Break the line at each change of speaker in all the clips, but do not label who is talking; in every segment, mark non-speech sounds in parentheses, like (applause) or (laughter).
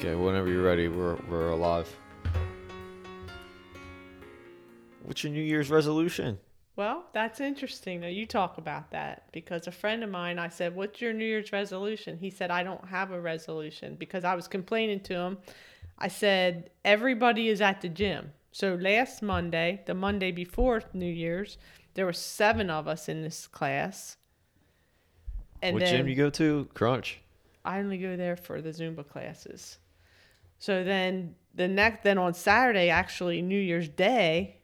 Okay, whenever you're ready, we're we're alive. What's your New Year's resolution?
Well, that's interesting that you talk about that because a friend of mine, I said, What's your New Year's resolution? He said, I don't have a resolution because I was complaining to him. I said, Everybody is at the gym. So last Monday, the Monday before New Year's, there were seven of us in this class. And
what
then
gym you go to? Crunch.
I only go there for the Zumba classes. So then the next then on Saturday, actually New Year's Day,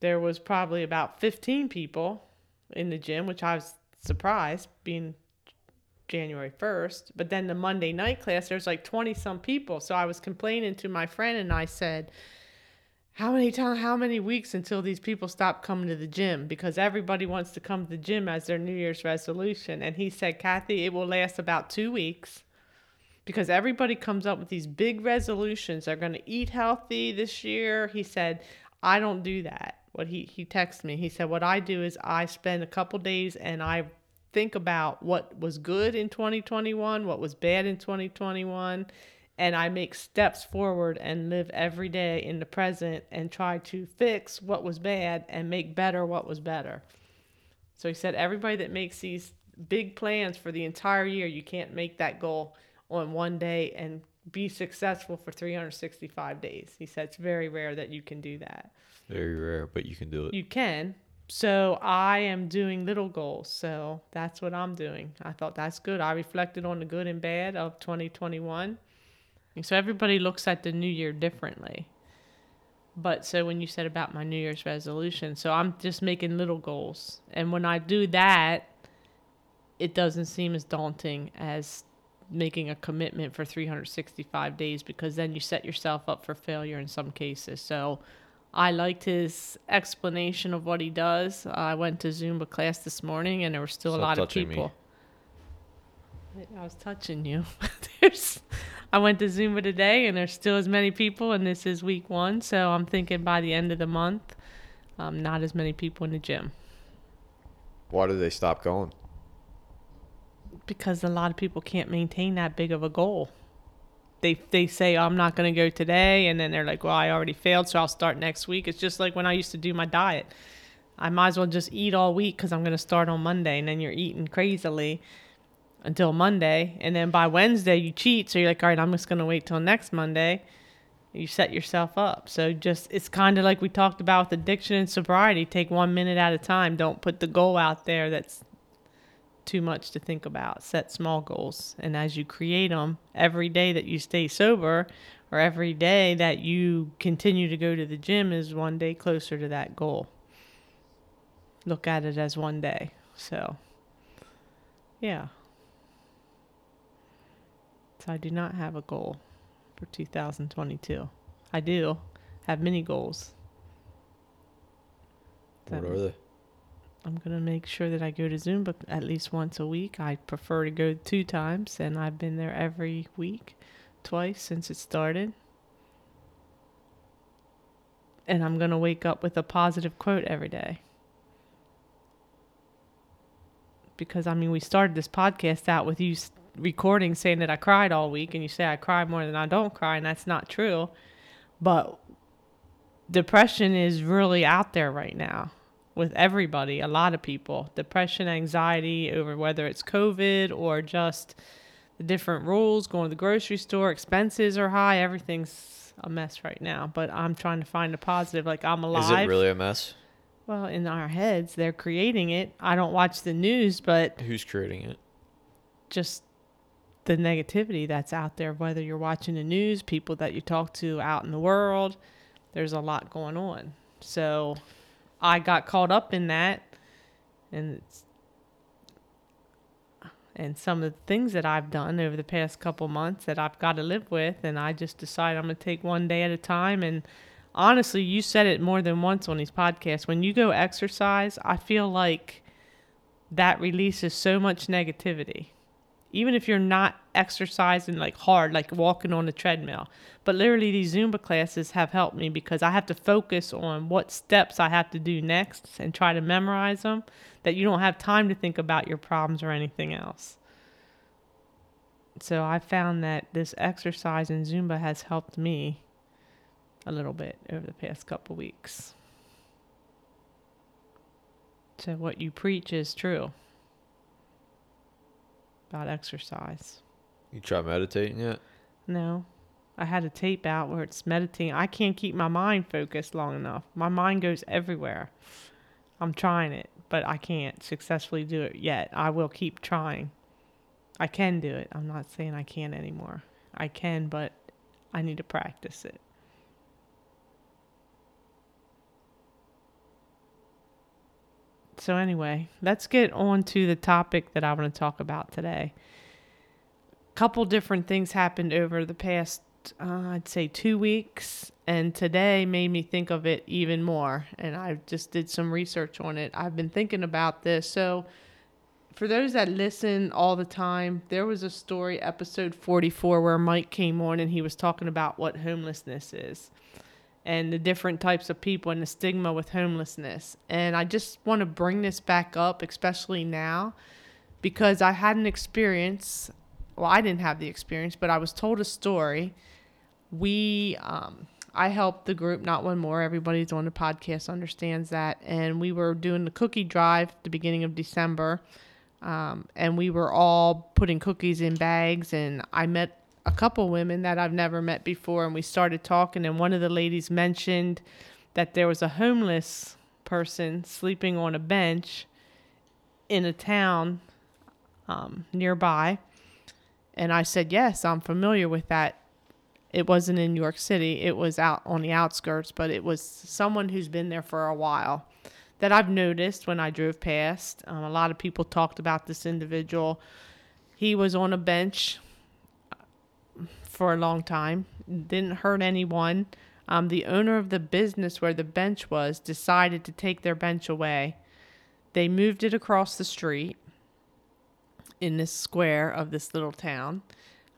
there was probably about 15 people in the gym, which I was surprised being January 1st. But then the Monday night class, there's like 20 some people. So I was complaining to my friend and I said, how many time how many weeks until these people stop coming to the gym because everybody wants to come to the gym as their new year's resolution and he said kathy it will last about two weeks because everybody comes up with these big resolutions. They're going to eat healthy this year. He said i don't do that. What he he texted me. He said what i do is i spend a couple days and i think about what was good in 2021 what was bad in 2021 and I make steps forward and live every day in the present and try to fix what was bad and make better what was better. So he said, everybody that makes these big plans for the entire year, you can't make that goal on one day and be successful for 365 days. He said it's very rare that you can do that.
Very rare, but you can do it.
You can. So I am doing little goals. So that's what I'm doing. I thought that's good. I reflected on the good and bad of 2021 so everybody looks at the new year differently. But so when you said about my New Year's resolution, so I'm just making little goals. And when I do that, it doesn't seem as daunting as making a commitment for 365 days because then you set yourself up for failure in some cases. So I liked his explanation of what he does. I went to Zumba class this morning and there were still
Stop
a lot of
touching me.
people. I was touching you. (laughs) there's I went to Zumba today and there's still as many people and this is week 1, so I'm thinking by the end of the month um, not as many people in the gym
Why did they stop going?
Because a lot of people can't maintain that big of a goal. They they say oh, I'm not going to go today and then they're like, "Well, I already failed, so I'll start next week." It's just like when I used to do my diet. I might as well just eat all week cuz I'm going to start on Monday and then you're eating crazily until Monday, and then by Wednesday you cheat. So you're like, all right, I'm just gonna wait till next Monday. You set yourself up. So just it's kind of like we talked about with addiction and sobriety. Take one minute at a time. Don't put the goal out there that's too much to think about. Set small goals, and as you create them, every day that you stay sober, or every day that you continue to go to the gym, is one day closer to that goal. Look at it as one day. So, yeah. So I do not have a goal for 2022. I do have many goals.
What are they?
I'm gonna make sure that I go to Zumba at least once a week. I prefer to go two times, and I've been there every week, twice since it started. And I'm gonna wake up with a positive quote every day. Because I mean, we started this podcast out with you recording saying that I cried all week, and you say I cry more than I don't cry, and that's not true. But depression is really out there right now with everybody, a lot of people. Depression, anxiety over whether it's COVID or just the different rules, going to the grocery store, expenses are high, everything's a mess right now. But I'm trying to find a positive. Like I'm alive.
Is it really a mess?
Well, in our heads, they're creating it. I don't watch the news, but
Who's creating it?
just the negativity that's out there, whether you're watching the news, people that you talk to out in the world, there's a lot going on. So I got caught up in that. And and some of the things that I've done over the past couple months that I've got to live with. And I just decide I'm going to take one day at a time. And honestly, you said it more than once on these podcasts. When you go exercise, I feel like that releases so much negativity even if you're not exercising like hard, like walking on the treadmill. But literally, these Zumba classes have helped me because I have to focus on what steps I have to do next and try to memorize them, that you don't have time to think about your problems or anything else. So I found that this exercise in Zumba has helped me a little bit over the past couple weeks. So what you preach is true about exercise.
You try meditating yet?
No. I had a tape out where it's meditating. I can't keep my mind focused long enough. My mind goes everywhere. I'm trying it, but I can't successfully do it yet. I will keep trying. I can do it. I'm not saying I can't anymore. I can, but I need to practice it. So, anyway, let's get on to the topic that I want to talk about today. A couple different things happened over the past, uh, I'd say, two weeks, and today made me think of it even more. And I just did some research on it. I've been thinking about this. So, for those that listen all the time, there was a story, episode 44, where Mike came on and he was talking about what homelessness is and the different types of people and the stigma with homelessness. And I just want to bring this back up, especially now, because I had an experience. Well, I didn't have the experience, but I was told a story. We, um, I helped the group, not one more. Everybody's on the podcast understands that. And we were doing the cookie drive the beginning of December. Um, and we were all putting cookies in bags. And I met a couple women that I've never met before, and we started talking. And one of the ladies mentioned that there was a homeless person sleeping on a bench in a town um, nearby. And I said, Yes, I'm familiar with that. It wasn't in New York City, it was out on the outskirts, but it was someone who's been there for a while that I've noticed when I drove past. Um, a lot of people talked about this individual. He was on a bench for a long time, didn't hurt anyone. Um, the owner of the business where the bench was decided to take their bench away. They moved it across the street in this square of this little town.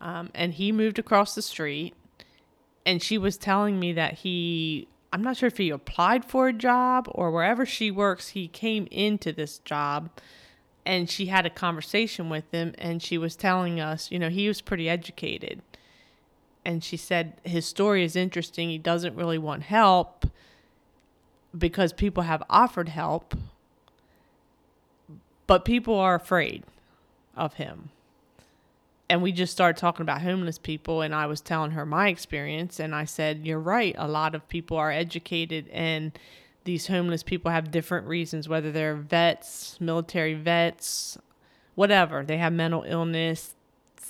Um, and he moved across the street. And she was telling me that he, I'm not sure if he applied for a job or wherever she works, he came into this job and she had a conversation with him. And she was telling us, you know, he was pretty educated and she said his story is interesting. He doesn't really want help because people have offered help, but people are afraid of him. And we just started talking about homeless people, and I was telling her my experience, and I said, You're right. A lot of people are educated, and these homeless people have different reasons, whether they're vets, military vets, whatever. They have mental illness,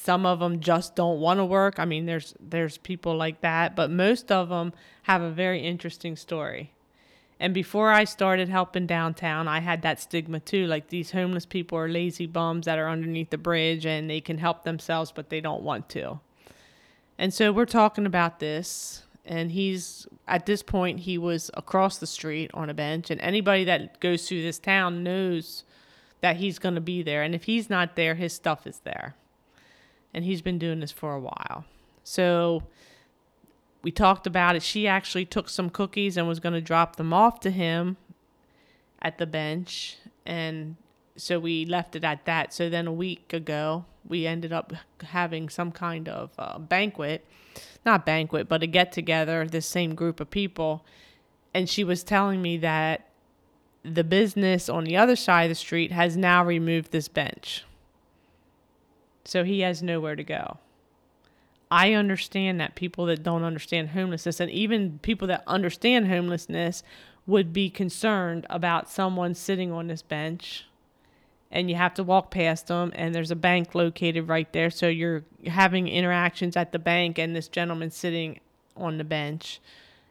some of them just don't want to work. I mean, there's there's people like that, but most of them have a very interesting story. And before I started helping downtown, I had that stigma too. Like these homeless people are lazy bums that are underneath the bridge and they can help themselves, but they don't want to. And so we're talking about this. And he's at this point, he was across the street on a bench. And anybody that goes through this town knows that he's going to be there. And if he's not there, his stuff is there and he's been doing this for a while. So we talked about it. She actually took some cookies and was going to drop them off to him at the bench. And so we left it at that. So then a week ago, we ended up having some kind of uh, banquet, not banquet, but a get together, this same group of people. And she was telling me that the business on the other side of the street has now removed this bench so he has nowhere to go. I understand that people that don't understand homelessness and even people that understand homelessness would be concerned about someone sitting on this bench and you have to walk past them and there's a bank located right there. So you're having interactions at the bank and this gentleman sitting on the bench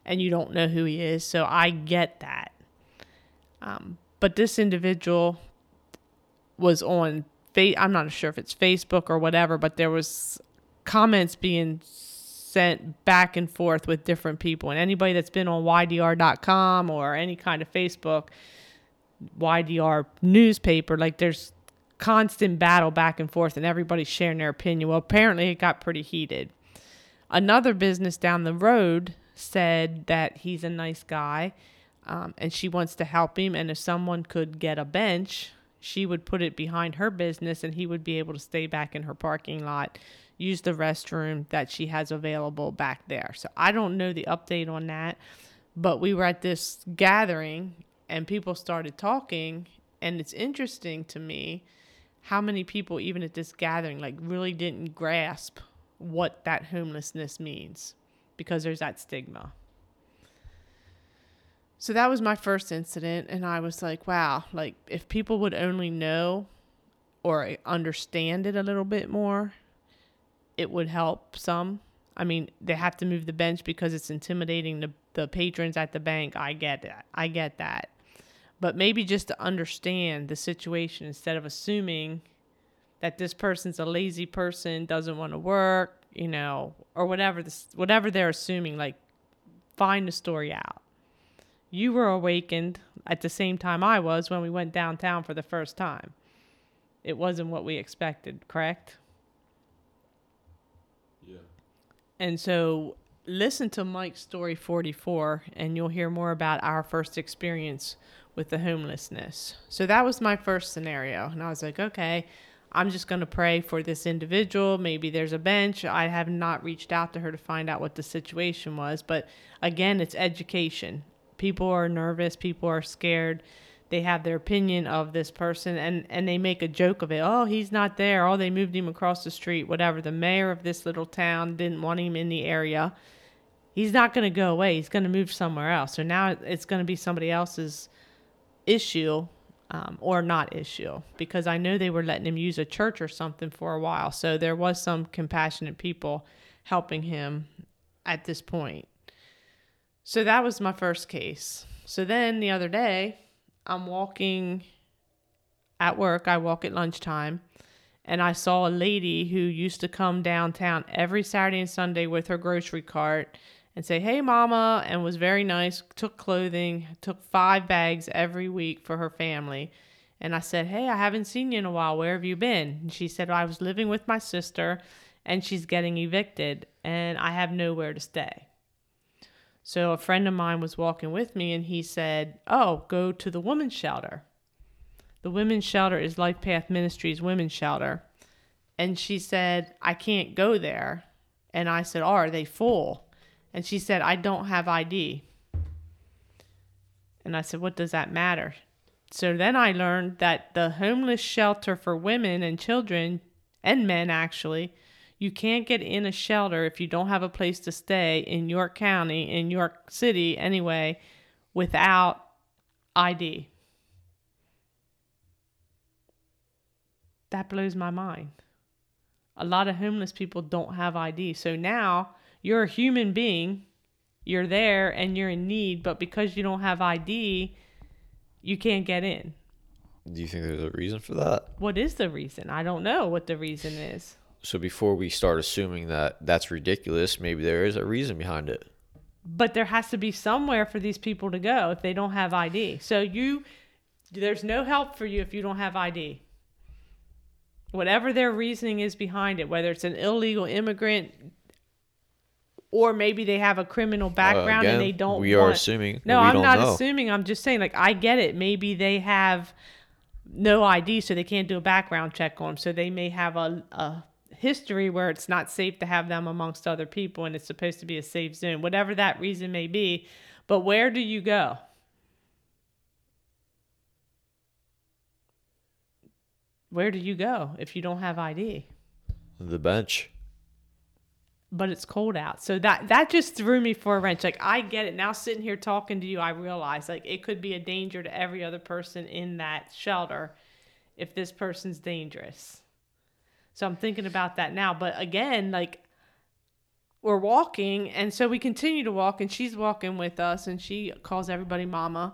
and you don't know who he is. So i get that. Um, but this individual was on fa- I'm not sure if it's Facebook or whatever, but there was comments being sent back and forth with different people. And anybody that's been on ydr.com or any kind of Facebook YDR newspaper, like there's constant battle back and forth and everybody's sharing their opinion. Well, apparently it got pretty heated. Another business down the road said that he's a nice guy um, and she wants to help him. And if someone could get a bench she would put it behind her business and he would be able to stay back in her parking lot use the restroom that she has available back there. So I don't know the update on that, but we were at this gathering and people started talking and it's interesting to me how many people even at this gathering like really didn't grasp what that homelessness means because there's that stigma. So that was my first incident and I was like, wow, like if people would only know or understand it a little bit more, it would help some. I mean, they have to move the bench because it's intimidating the, the patrons at the bank. I get that. I get that but maybe just to understand the situation instead of assuming that this person's a lazy person, doesn't want to work, you know, or whatever this whatever they're assuming like find the story out. You were awakened at the same time I was when we went downtown for the first time. It wasn't what we expected, correct?
Yeah.
And so listen to Mike's story 44 and you'll hear more about our first experience with the homelessness. So that was my first scenario. And I was like, okay, I'm just going to pray for this individual. Maybe there's a bench. I have not reached out to her to find out what the situation was. But again, it's education. People are nervous, people are scared. They have their opinion of this person and, and they make a joke of it. Oh, he's not there. Oh, they moved him across the street, whatever. The mayor of this little town didn't want him in the area. He's not going to go away. He's going to move somewhere else. So now it's going to be somebody else's issue um, or not issue because I know they were letting him use a church or something for a while. So there was some compassionate people helping him at this point. So that was my first case. So then the other day, I'm walking at work, I walk at lunchtime, and I saw a lady who used to come downtown every Saturday and Sunday with her grocery cart and say, Hey, mama, and was very nice, took clothing, took five bags every week for her family. And I said, Hey, I haven't seen you in a while. Where have you been? And she said, well, I was living with my sister and she's getting evicted and I have nowhere to stay. So a friend of mine was walking with me and he said, Oh, go to the women's shelter. The women's shelter is Life Path Ministries women's shelter. And she said, I can't go there. And I said, oh, Are they full? And she said, I don't have ID. And I said, What does that matter? So then I learned that the homeless shelter for women and children and men actually, you can't get in a shelter if you don't have a place to stay in York County, in York City anyway, without ID. That blows my mind. A lot of homeless people don't have ID. So now you're a human being, you're there and you're in need, but because you don't have ID, you can't get in.
Do you think there's a reason for that?
What is the reason? I don't know what the reason is.
So before we start assuming that that's ridiculous, maybe there is a reason behind it.
But there has to be somewhere for these people to go if they don't have ID. So you there's no help for you if you don't have ID. Whatever their reasoning is behind it, whether it's an illegal immigrant or maybe they have a criminal background uh, again, and they don't.
We want... are assuming.
No, I'm not know. assuming. I'm just saying, like, I get it. Maybe they have no ID, so they can't do a background check on them. So they may have a, a history where it's not safe to have them amongst other people, and it's supposed to be a safe zone. Whatever that reason may be, but where do you go? Where do you go if you don't have ID?
The bench
but it's cold out. So that that just threw me for a wrench. Like I get it now sitting here talking to you, I realize like it could be a danger to every other person in that shelter if this person's dangerous. So I'm thinking about that now, but again, like we're walking and so we continue to walk and she's walking with us and she calls everybody mama.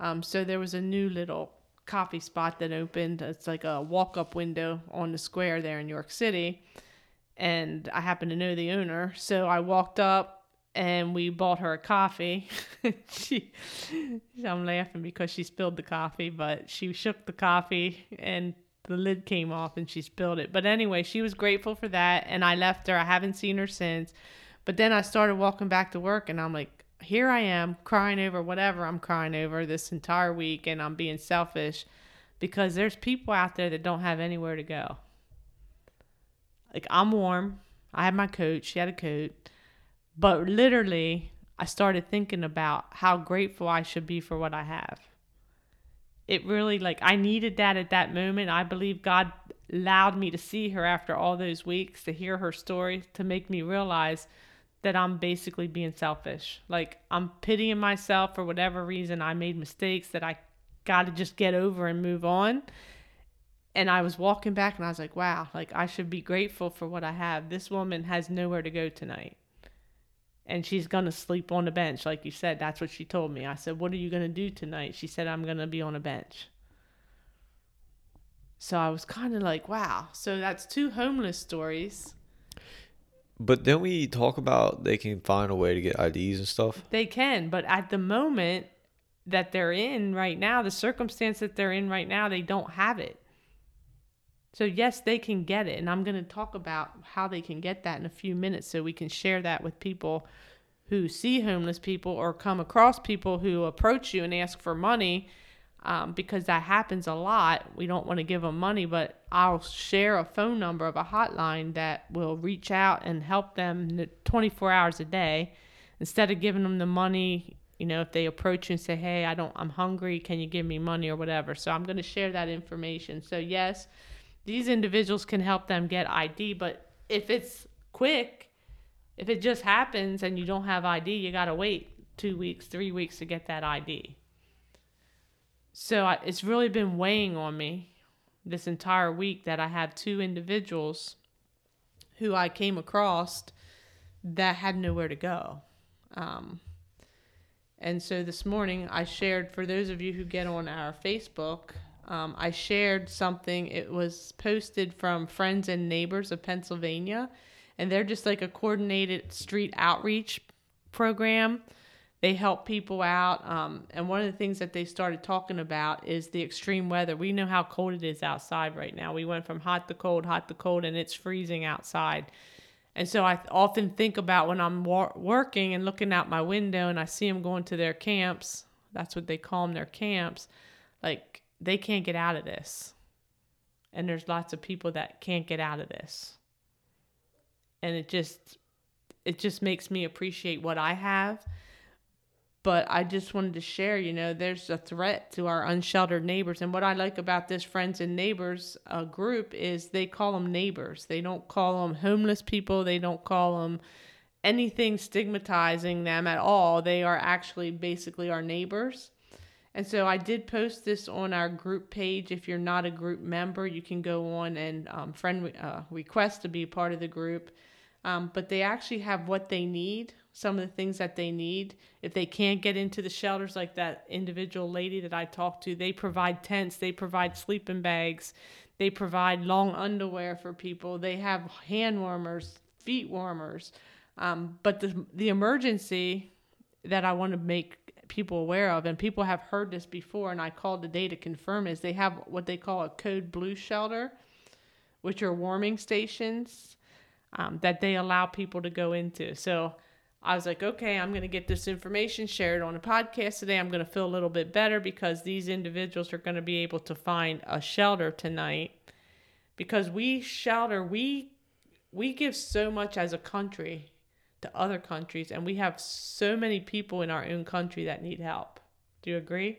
Um so there was a new little coffee spot that opened. It's like a walk-up window on the square there in New York City and I happen to know the owner. So I walked up and we bought her a coffee. (laughs) she, I'm laughing because she spilled the coffee, but she shook the coffee and the lid came off and she spilled it. But anyway, she was grateful for that and I left her. I haven't seen her since. But then I started walking back to work and I'm like, here I am crying over whatever I'm crying over this entire week and I'm being selfish because there's people out there that don't have anywhere to go Like I'm warm. I have my coat. She had a coat. But literally, I started thinking about how grateful I should be for what I have. It really, like, I needed that at that moment. I believe God allowed me to see her after all those weeks, to hear her story, to make me realize that I'm basically being selfish. Like, I'm pitying myself for whatever reason I made mistakes that I got to just get over and move on. And I was walking back and I was like, wow, like, I should be grateful for what I have. This woman has nowhere to go tonight and she's going to sleep on the bench like you said that's what she told me. I said what are you going to do tonight? She said i'm going to be on a bench. So i was kind of like wow. So that's two homeless stories.
But then we talk about they can find a way to get IDs and stuff.
they can but at the moment that they're in right now the circumstance that they're in right now they don't have it so yes they can get it and i'm going to talk about how they can get that in a few minutes so we can share that with people who see homeless people or come across people who approach you and ask for money um, because that happens a lot. We don't want to give them money, but I'll share a phone number of a hotline that will reach out and help them 24 hours a day instead of giving them the money. You know, if they approach you and say, "Hey, I don't, I'm hungry. Can you give me money or whatever?" So I'm going to share that information. So yes, these individuals can help them get ID, but if it's quick, if it just happens and you don't have ID, you got to wait two weeks, three weeks to get that ID. So I, it's really been weighing on me this entire week that I have two individuals who I came across that had nowhere to go. Um, and so this morning I shared, for those of you who get on our Facebook, um, I shared something. It was posted from Friends and Neighbors of Pennsylvania and they're just like a coordinated street outreach program. They help people out. Um, and one of the things that they started talking about is the extreme weather. We know how cold it is outside right now. We went from hot to cold, hot to cold, and it's freezing outside. And so I often think about when I'm working and looking out my window and I see them going to their camps. That's what they call them, their camps. Like they can't get out of this. And there's lots of people that can't get out of this and it just it just makes me appreciate what I have. But I just wanted to share, you know, there's a threat to our unsheltered neighbors. And what I like about this Friends and Neighbors uh, group is they call them neighbors. They don't call them homeless people. They don't call them anything stigmatizing them at all. They are actually basically our neighbors. And so I did post this on our group page. If you're not a group member, you can go on and um, friend uh, request to be part of the group. Um, but they actually have what they need some of the things that they need. If they can't get into the shelters like that individual lady that i talked to they provide tents they provide sleeping bags they provide long underwear for people they have hand warmers feet warmers. Um, but the, the emergency that i want to make people aware of and people have heard this before and i called today to confirm is they have what they call a code blue shelter which are warming stations um, that they allow people to go into. So I was like, okay, I'm going to get this information shared on a podcast today. I'm going to feel a little bit better because these individuals are going to be able to find a shelter tonight because we shelter we we give so much as a country to other countries and we have so many people in our own country that need help. Do you agree?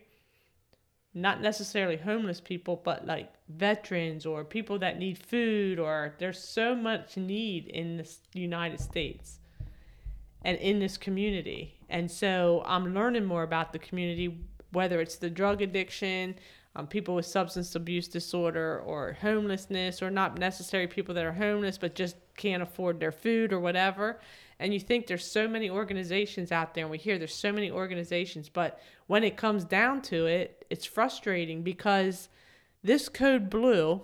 not necessarily homeless people, but like veterans or people that need food, or there's so much need in the United States and in this community. And so I'm learning more about the community, whether it's the drug addiction, um, people with substance abuse disorder, or homelessness, or not necessarily people that are homeless but just can't afford their food or whatever and you think there's so many organizations out there and we hear there's so many organizations but when it comes down to it it's frustrating because this code blue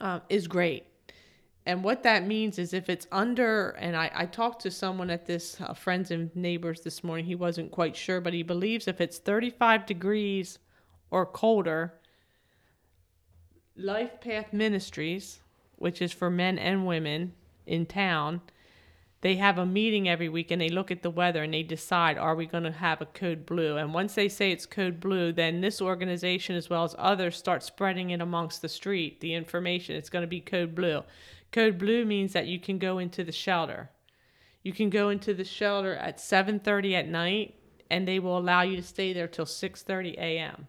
um, is great. And what that means is if it's under and i, I talked to someone at this uh, friends and neighbors this morning he wasn't quite sure but he believes if it's 35 degrees or colder life path ministries which is for men and women in town they have a meeting every week and they look at the weather and they decide are we going to have a code blue? And once they say it's code blue then this organization as well as others start spreading it amongst the street the information. It's going to be code blue. Code blue means that you can go into the shelter. You can go into the shelter at 7:30 at night and they will allow you to stay there till 6:30 a.m.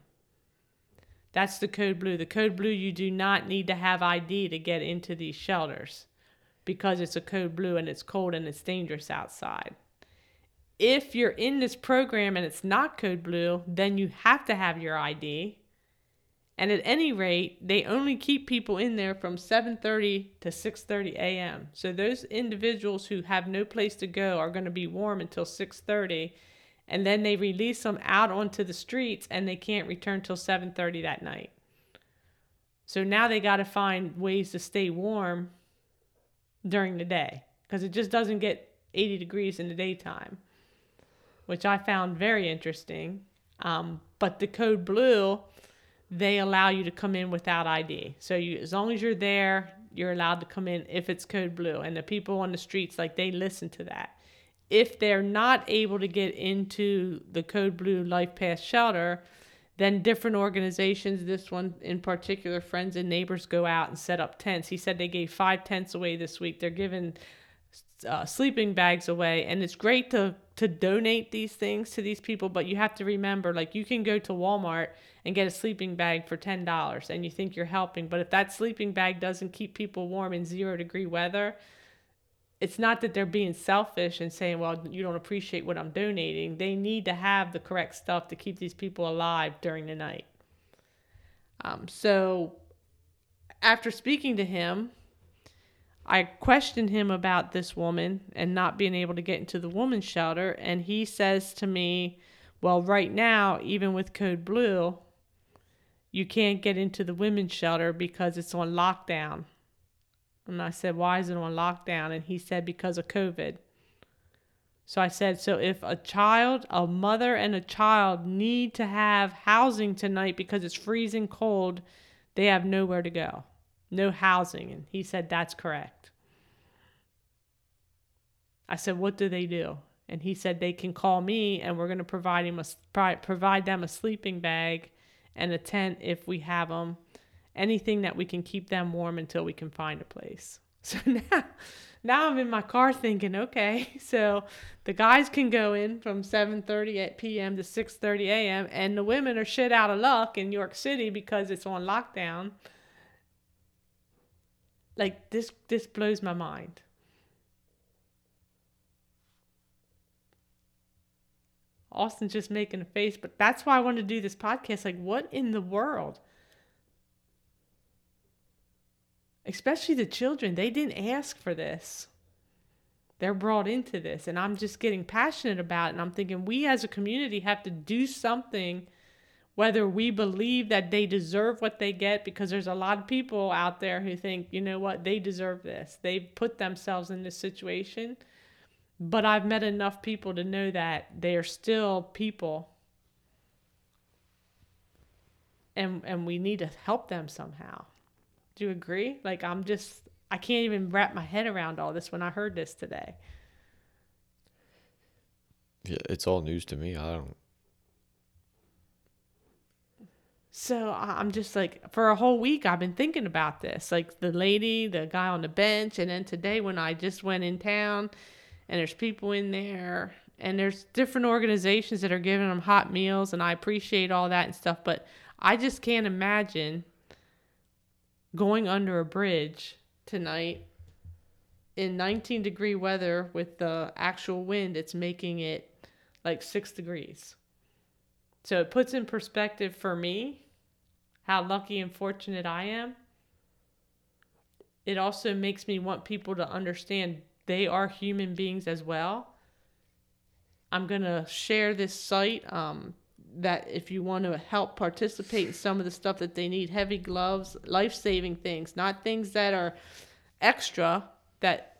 That's the code blue. The code blue you do not need to have ID to get into these shelters because it's a code blue and it's cold and it's dangerous outside. If you're in this program and it's not code blue, then you have to have your ID. And at any rate, they only keep people in there from 7:30 to 6:30 a.m. So those individuals who have no place to go are going to be warm until 6:30 and then they release them out onto the streets and they can't return till 7:30 that night. So now they got to find ways to stay warm during the day because it just doesn't get 80 degrees in the daytime, which I found very interesting. Um, but the code blue, they allow you to come in without ID. So you, as long as you're there, you're allowed to come in if it's code blue. And the people on the streets, like they listen to that. If they're not able to get into the code blue life path shelter, then different organizations, this one in particular, friends and neighbors go out and set up tents. He said they gave five tents away this week. They're giving uh, sleeping bags away, and it's great to to donate these things to these people. But you have to remember, like you can go to Walmart and get a sleeping bag for ten dollars, and you think you're helping. But if that sleeping bag doesn't keep people warm in zero degree weather, it's not that they're being selfish and saying, well, you don't appreciate what I'm donating. They need to have the correct stuff to keep these people alive during the night. Um, so after speaking to him, I questioned him about this woman and not being able to get into the woman's shelter. And he says to me, well, right now, even with Code Blue, you can't get into the women's shelter because it's on lockdown. And I said, Why is it on lockdown? And he said, Because of COVID. So I said, So if a child, a mother, and a child need to have housing tonight because it's freezing cold, they have nowhere to go, no housing. And he said, That's correct. I said, What do they do? And he said, They can call me and we're going to provide, provide them a sleeping bag and a tent if we have them anything that we can keep them warm until we can find a place. (laughs) So now, now I'm in my car thinking, okay, (laughs) so the guys can go in from 7:30 p.m. to 6:30 a.m. and the women are shit out of luck in New York City because it's on lockdown. Like this this blows my mind. Austin's just making a face, but that's why I wanted to do this podcast. Like, what in the world? Especially the children, they didn't ask for this. They're brought into this. And I'm just getting passionate about it. And I'm thinking we as a community have to do something, whether we believe that they deserve what they get, because there's a lot of people out there who think, you know what, they deserve this. They've put themselves in this situation. But I've met enough people to know that they are still people. And, and we need to help them somehow. Do you agree? Like I'm just I can't even wrap my head around all this when I heard this today.
Yeah, it's all news to me. I don't
So I'm just like, for a whole week, I've been thinking about this. Like the lady, the guy on the bench, and then today when I just went in town and there's people in there and there's different organizations that are giving them hot meals, and I appreciate all that and stuff, but I just can't imagine going under a bridge tonight in 19 degree weather with the actual wind, it's making it like six degrees. So it puts in perspective for me how lucky and fortunate I am. It also makes me want people to understand they are human beings as well. I'm going to share this site. Um, that if you want to help participate in some of the stuff that they need heavy gloves life-saving things not things that are extra that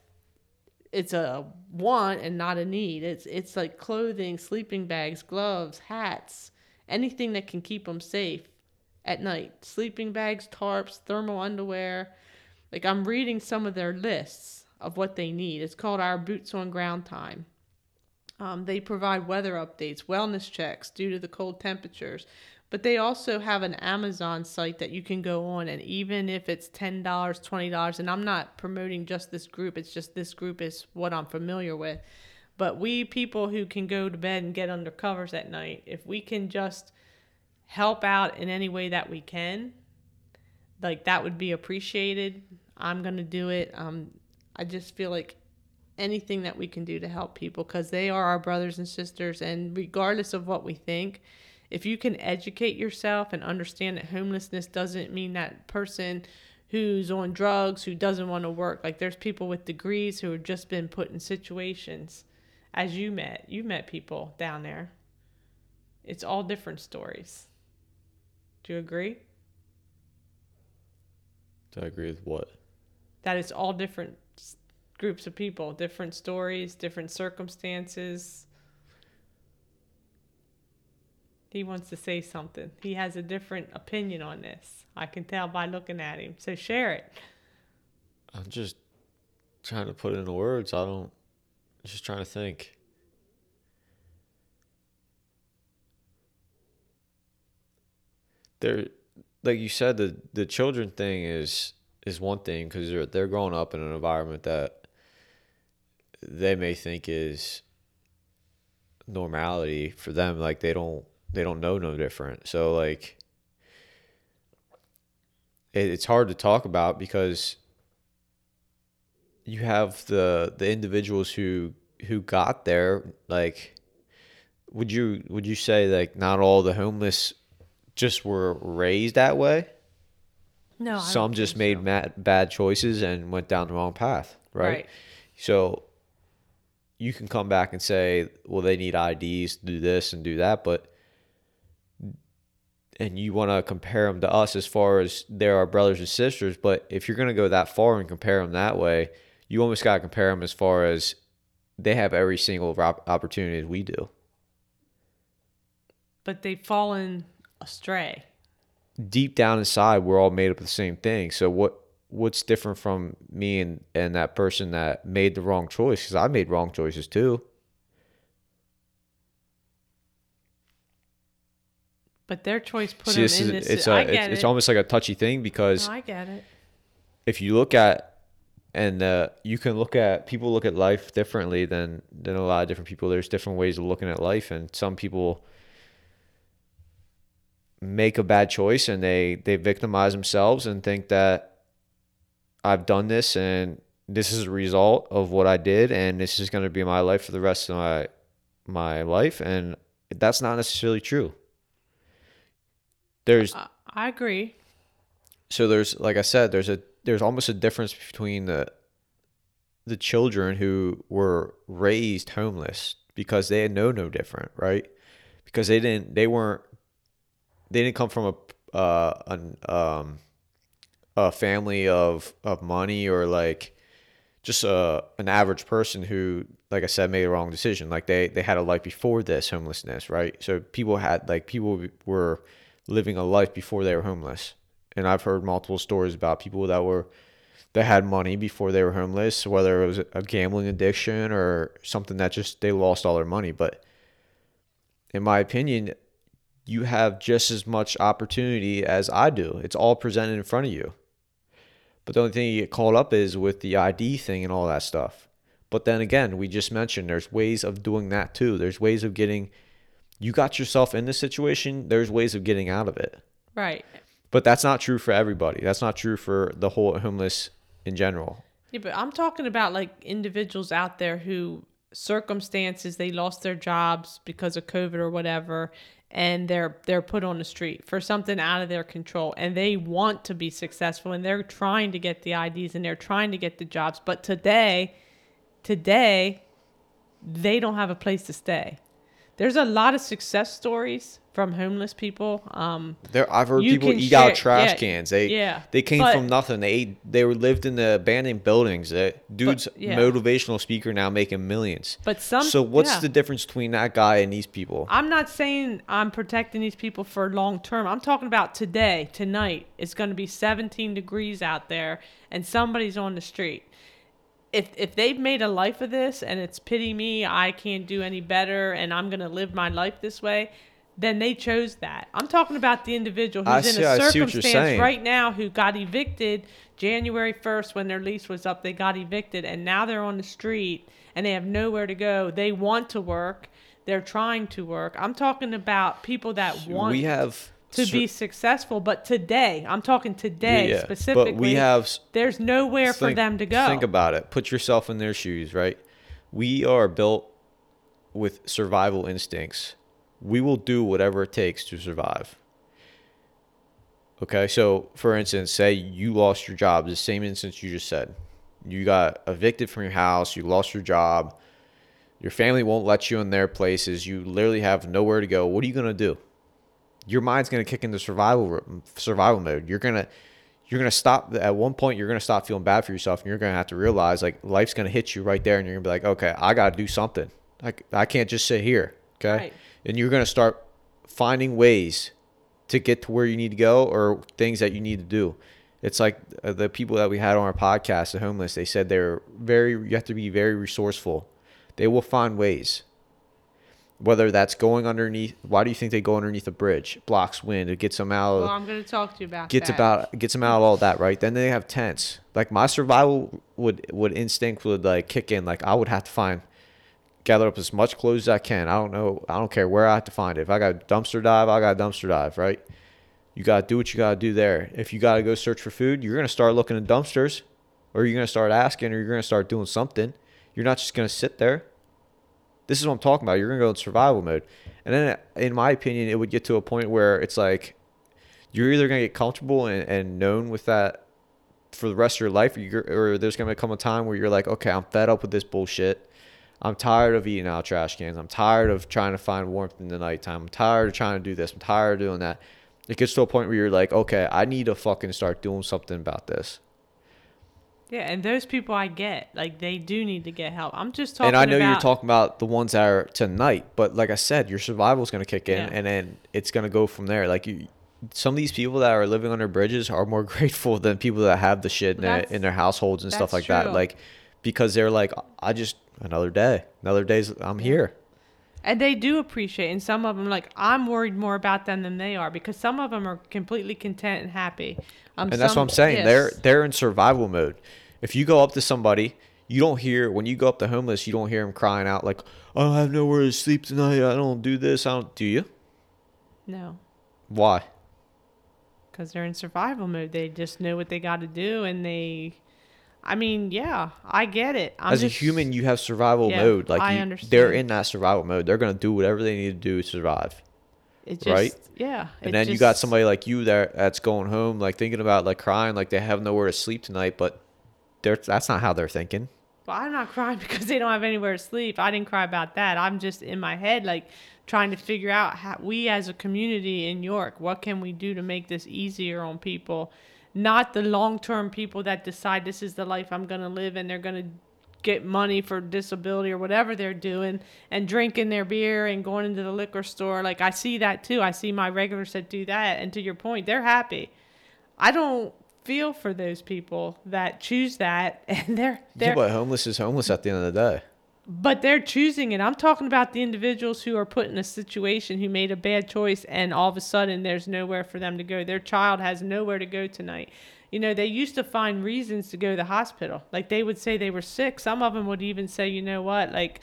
it's a want and not a need it's it's like clothing sleeping bags gloves hats anything that can keep them safe at night sleeping bags tarps thermal underwear like i'm reading some of their lists of what they need. It's called our Boots on Ground Time. Um, they provide weather updates, wellness checks due to the cold temperatures, but they also have an Amazon site that you can go on, and even if it's ten dollars, twenty dollars, and I'm not promoting just this group, it's just this group is what I'm familiar with. But we people who can go to bed and get under covers at night, if we can just help out in any way that we can, like that would be appreciated. I'm gonna do it. Um, I just feel like anything that we can do to help people because they are our brothers and sisters, and regardless of what we think, if you can educate yourself and understand that homelessness doesn't mean that person who's on drugs who doesn't want to work like there's people with degrees who have just been put in situations as you met you met people down there. It's all different stories. Do you agree?
Do I agree with what?
that it's all different groups of people different stories different circumstances he wants to say something he has a different opinion on this i can tell by looking at him so share it
I'm just trying to put it into words. I don't. Just trying to think. There, like you said, the the children thing is is one thing because they're they're growing up in an environment that they may think is normality for them. Like they don't they don't know no different. So like it, it's hard to talk about because you have the the individuals who who got there like would you would you say like not all the homeless just were raised that way
no
some just made ma- bad choices and went down the wrong path right?
Right.
so you can come back and say well they need IDs to do this and do that but and you want to compare them to us as far as they're our brothers and sisters but if you're going to go that far and compare them that way you almost got to compare them as far as they have every single opportunity as we do.
But they've fallen astray.
Deep down inside we're all made up of the same thing. So what what's different from me and and that person that made the wrong choice? Because i made wrong choices too.
But their choice put
See,
them
this
in
is,
this
it's, a,
get
it's,
it.
it's almost like a touchy thing because
No, i get it.
if you look at and uh, you can look at people look at life differently than than a lot of different people. There's different ways of looking at life and some people make a bad choice and they they victimize themselves and think that I've done this and this is a result of what I did and this is going to be my life for the rest of my my life and that's not necessarily true there's
I, I agree
so there's like I said, there's a there's almost a difference between the the children who were raised homeless because they had no no different, right? Because they didn't they weren't they didn't come from a uh an um a family of of money or like just a an average person who like I said made a wrong decision. Like they they had a life before this homelessness right? So people had like people were living a life before they were homeless. And I've heard multiple stories about people that were that had money before they were homeless whether it was a gambling addiction or something that just they lost all their money. But in my opinion you have just as much opportunity as I do. It's all presented in front of you but the only thing you get caught up is with the ID thing and all that stuff. But then again, we just mentioned there's ways of doing that too. There's ways of getting you got yourself in this situation, there's ways of getting out of it.
right
But that's not true for everybody. That's not true for the whole homeless in general.
Yeah, but I'm talking about like individuals out there who circumstances they lost their jobs because of COVID or whatever and they're they're put on the street for something out of their control and they want to be successful and they're trying to get the IDs and they're trying to get the jobs but today today they don't have a place to stay. There's a lot of success stories from homeless people. Um,
There, I've heard people eat
share-
out trash
yeah,
cans. They
yeah,
they came
but-
from nothing. They ate, they were lived in the abandoned buildings. That dude's
yeah.
motivational speaker now making millions.
But some-
so what's
yeah.
the difference between that guy and these people?
I'm not saying I'm protecting these people for long term. I'm talking about today, tonight. It's going to be 17 degrees out there and somebody's on the street. If if they've made a life of this and it's pity me, I can't do any better, and I'm gonna live my life this way, then they chose that. I'm talking about the individual who's
see-
in a circumstance right now who got evicted January 1st when their lease was up. They got evicted, and now they're on the street and they have nowhere to go. They want to work. They're trying to work. I'm talking about people that want
we have
to be successful, but today, I'm talking today
Yeah,
specifically.
But we have
there's nowhere for them to go.
Think about it. Put yourself in their shoes, right? We are built with survival instincts. We will do whatever it takes to survive. Okay, so for instance, say you lost your job, the same instance you just said. You got evicted from your house, you lost your job, your family won't let you in their places, you literally have nowhere to go. What are you going to do? Your mind's going to kick into survival survival mode. You're going to you're going to stop at one point you're going to stop feeling bad for yourself and you're going to have to realize like life's going to hit you right there and you're going to be like, "Okay, I got to do something. Like I can't just sit here." Okay?
Right.
And you're going to start finding ways to get to where you need to go or things that you need to do. It's like uh, the people that we had on our podcast, the homeless, they said they're very, you have to be very resourceful. They will find ways. Whether that's going underneath, why do you think they go underneath a bridge? Blocks wind, it gets them out,
well, I'm going to talk to you about
gets
that.
about, gets them out of all that, right? Then they have tents. Like my survival would, would instinct would like kick in. Like I would have to find, gather up as much clothes as I can. I don't know. I don't care where I have to find it. If I got dumpster dive, I got dumpster dive, right? You got to do what you got to do there. If you got to go search for food, you're going to start looking in dumpsters or you're going to start asking or you're going to start doing something. You're not just going to sit there. This is what I'm talking about. You're going to go in survival mode. And then, in my opinion, it would get to a point where it's like you're either going to get comfortable and, and known with that for the rest of your life or, or there's going to come a time where you're like, okay, I'm fed up with this bullshit. I'm tired of eating out trash cans. I'm tired of trying to find warmth in the nighttime. I'm tired of trying to do this. I'm tired of doing that. It gets to a point where you're like, okay, I need to fucking start doing something about this.
Yeah, and those people I get, like they do need to get help. I'm just talking
and I know
about,
you're talking about the ones that are tonight, but like I said, your survival is going to kick in,
Yeah.
and then it's going to go from there. Like you, some of these people that are living under bridges are more (laughs) grateful than people that have the shit in, their, in their households and stuff like that. Like because they're like, I just another day, another day's I'm here.
And they do appreciate, and some of them, like I'm worried more about them than they are because some of them are completely content and happy. Um,
and that's what I'm saying. They're they're in survival mode. If you go up to somebody, you don't hear when you go up to homeless, you don't hear them crying out like, "I don't have nowhere to sleep tonight. I don't do this. I don't." Do you?
no,
Why?
because they're in survival mode. They just know what they got to do, and they. I mean, yeah, I get it. I'm
As a human, you have survival
Yeah,
mode. Like
I
you, they're in that survival mode. They're gonna do whatever they need to do to survive.
it just,
right?
Yeah,
And then you got somebody like you that that's going home, like thinking about like crying, like they have nowhere to sleep tonight, but they're that's not how they're thinking.
Well, I'm not crying (laughs) because they don't have anywhere to sleep. I didn't cry about that. I'm just in my head, like trying to figure out how we as a community in York, what can we do to make this easier on people? Not the long term people that decide this is the life I'm going to live and they're going to get money for disability or whatever they're doing and drinking their beer and going into the liquor store. Like, I see that too. I see my regulars that do that. And to your point, they're happy. I don't feel for those people that choose that (laughs) and they're they're
Yeah, but homeless is homeless at the end of the day.
But they're choosing it. I'm talking about the individuals who are put in a situation who made a bad choice and all of a sudden there's nowhere for them to go. Their child has nowhere to go tonight. You know, they used to find reasons to go to the hospital. Like they would say they were sick. Some of them would even say, "You know what? Like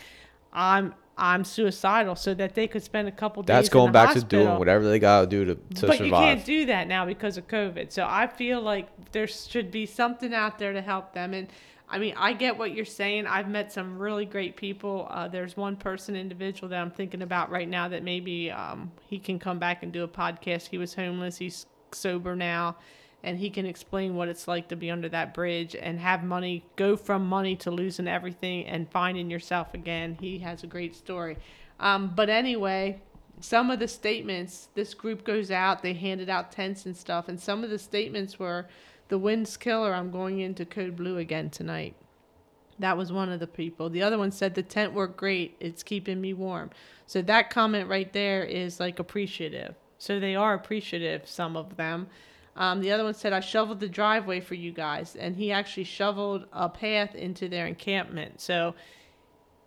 I'm I'm suicidal," so that they could spend a couple days
That's
in
going back to doing whatever they gotta do to, to
but you can't do that now because of COVID. So I feel like there should be something out there to help them. And I mean, I get what you're saying. I've met some really great people. Uh, there's one person, individual that I'm thinking about right now that maybe um, he can come back and do a podcast. He was homeless. He's sober now. And he can explain what it's like to be under that bridge and have money, go from money to losing everything and finding yourself again. He has a great story. Um, but anyway, some of the statements this group goes out they handed out tents and stuff and some of the statements were the wind's killer i'm going into code blue again tonight. That was one of the people. The other one said the tent worked great. It's keeping me warm. So that comment right there is like appreciative. So they are appreciative some of them. Um, the other one said, I shoveled the driveway for you guys. And he actually shoveled a path into their encampment. So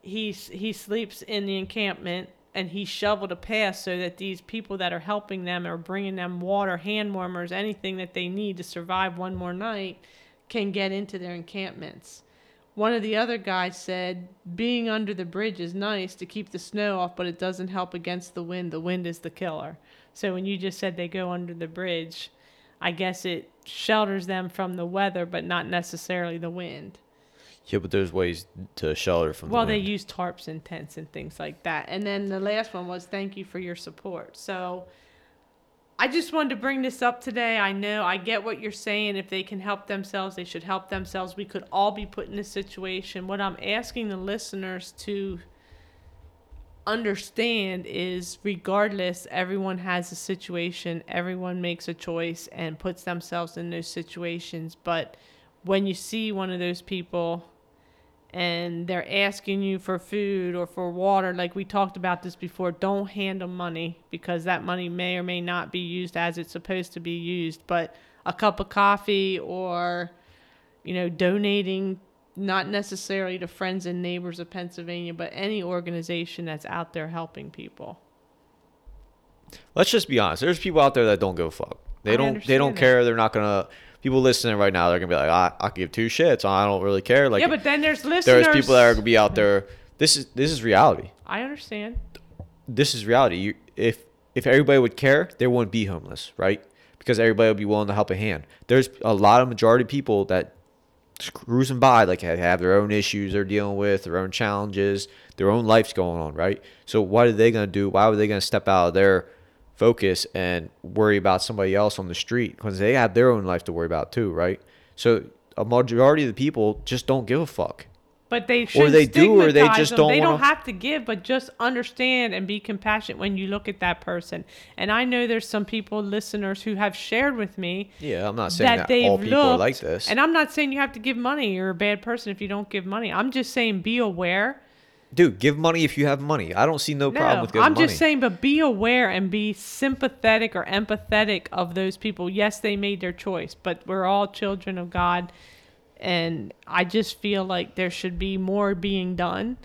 he, he sleeps in the encampment and he shoveled a path so that these people that are helping them or bringing them water, hand warmers, anything that they need to survive one more night can get into their encampments. One of the other guys said, being under the bridge is nice to keep the snow off, but it doesn't help against the wind. The wind is the killer. So when you just said they go under the bridge, I guess it shelters them from the weather, but not necessarily the wind.
Yeah, but there's ways to shelter from.
Well,
the
they use tarps and tents and things like that. And then the last one was thank you for your support. So I just wanted to bring this up today. I know I get what you're saying. If they can help themselves, they should help themselves. We could all be put in this situation. What I'm asking the listeners to understand is regardless, everyone has a situation, everyone makes a choice and puts themselves in those situations. But when you see one of those people and they're asking you for food or for water, like we talked about this before, don't hand them money because that money may or may not be used as it's supposed to be used. But a cup of coffee or, you know, donating not necessarily to Friends and Neighbors of Pennsylvania, but any organization that's out there helping people.
Let's just be honest. There's people out there that don't give a fuck. They
I
don't. They don't
that.
care. They're not gonna. People listening right now, they're gonna be like, I, I give two shits. I don't really care. Like,
yeah, but then there's listeners.
there's people that are gonna be out there. This is this is reality.
I understand.
This is reality. You, if if everybody would care, there wouldn't be homeless, right? Because everybody would be willing to help a hand. There's a lot of majority of people that cruising by, like have their own issues they're dealing with, their own challenges, their own life's going on, right? So what are they gonna do? Why are they gonna step out of their focus and worry about somebody else on the street? Because they have their own life to worry about too, right? So a majority of the people just don't give a fuck.
But they should or
they do, or they just
them.
don't
They don't
wanna-
have to give, but just understand and be compassionate when you look at that person. And I know there's some people, listeners, who have shared with me
Yeah, I'm not saying that,
they've
all people are
looked-
like this.
And I'm not saying you have to give money. You're a bad person if you don't give money. I'm just saying be aware.
Dude, give money if you have money. I don't see no problem with giving money.
I'm
money.
just saying, but be aware and be sympathetic or empathetic of those people. Yes, they made their choice, but we're all children of God, and I just feel like there should be more being done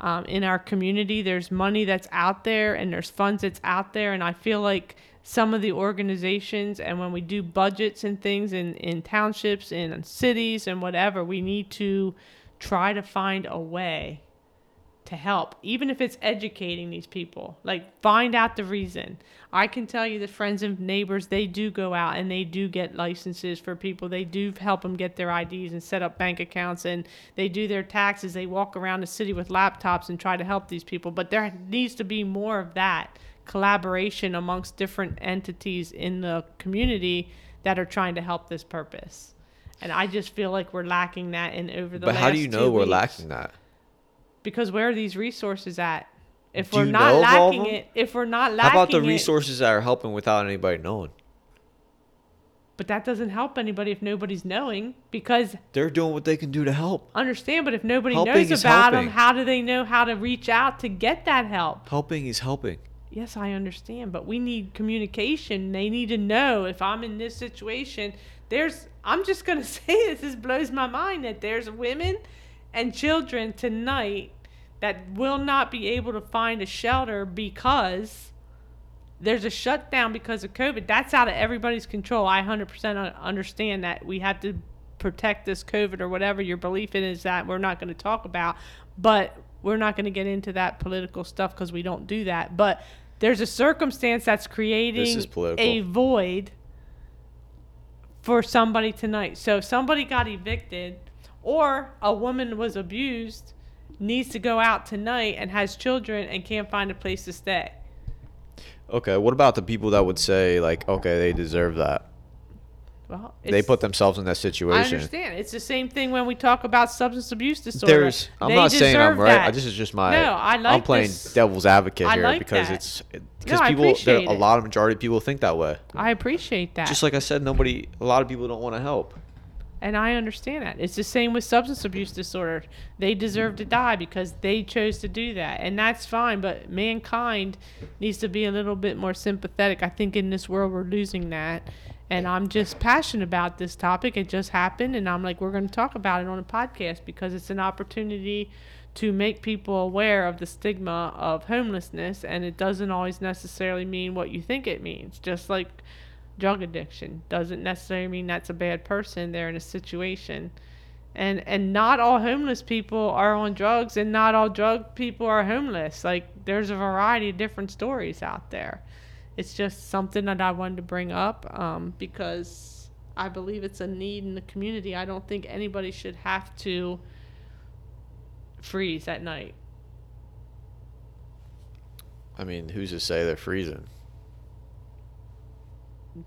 um, in our community. There's money that's out there, and there's funds that's out there, and I feel like some of the organizations and when we do budgets and things in, in townships and in cities and whatever, we need to try to find a way to help, even if it's educating these people. Like, find out the reason. I can tell you that friends and neighbors, they do go out and they do get licenses for people. They do help them get their IDs and set up bank accounts and they do their taxes. They walk around the city with laptops and try to help these people. But there needs to be more of that collaboration amongst different entities in the community that are trying to help this purpose. And I just feel like we're lacking that in over the
but how do you know we're
weeks
lacking that?
Because where are these resources at? If
Do
we're not
know of all of
lacking it, if we're not lacking, How
about the
it,
resources that are helping without anybody knowing?
but that doesn't help anybody if nobody's knowing. Because
They're doing what they can do to help.
understand, but if nobody
Helping
knows about them, how do they know how to reach out to get that help?
Helping is helping.
Yes, I understand, but we need communication. They need to know if I'm in this situation. There's, I'm just gonna (laughs) say this. This blows my mind that there's women and children tonight that will not be able to find a shelter because there's a shutdown because of COVID. That's out of everybody's control. I 100% understand that we have to protect this COVID or whatever your belief in is that we're not going to talk about, but we're not going to get into that political stuff because we don't do that. But there's a circumstance that's creating a void for somebody tonight. So if somebody got evicted or a woman was abused, needs to go out tonight and has children and can't find a place to stay.
Okay, what about the people that would say like, okay, they deserve that?
Well,
They put themselves in that situation.
I understand. It's the same thing when we talk about substance abuse disorder.
There's, I'm
They
not saying I'm
deserve
right. I, this is just my.
No, I
I'm playing
this.
devil's advocate here
like
because
that.
it's because
No,
people, there,
appreciate
a lot of majority of people think that way.
I appreciate that.
Just like I said, nobody, a lot of people don't want to help.
And I understand that. It's the same with substance abuse disorder. They deserve to die because they chose to do that. And that's fine, but mankind needs to be a little bit more sympathetic. I think in this world we're losing that. And I'm just passionate about this topic. It just happened, and I'm like, we're going to talk about it on a podcast because it's an opportunity to make people aware of the stigma of homelessness, and it doesn't always necessarily mean what you think it means. Just like drug addiction. Doesn't necessarily mean that's a bad person. They're in a situation. And and not all homeless people are on drugs and not all drug people are homeless. Like there's a variety of different stories out there. It's just something that i wanted to bring up um, because i believe it's a need in the community. I don't think anybody should have to freeze at night.
I mean, who's to say they're freezing?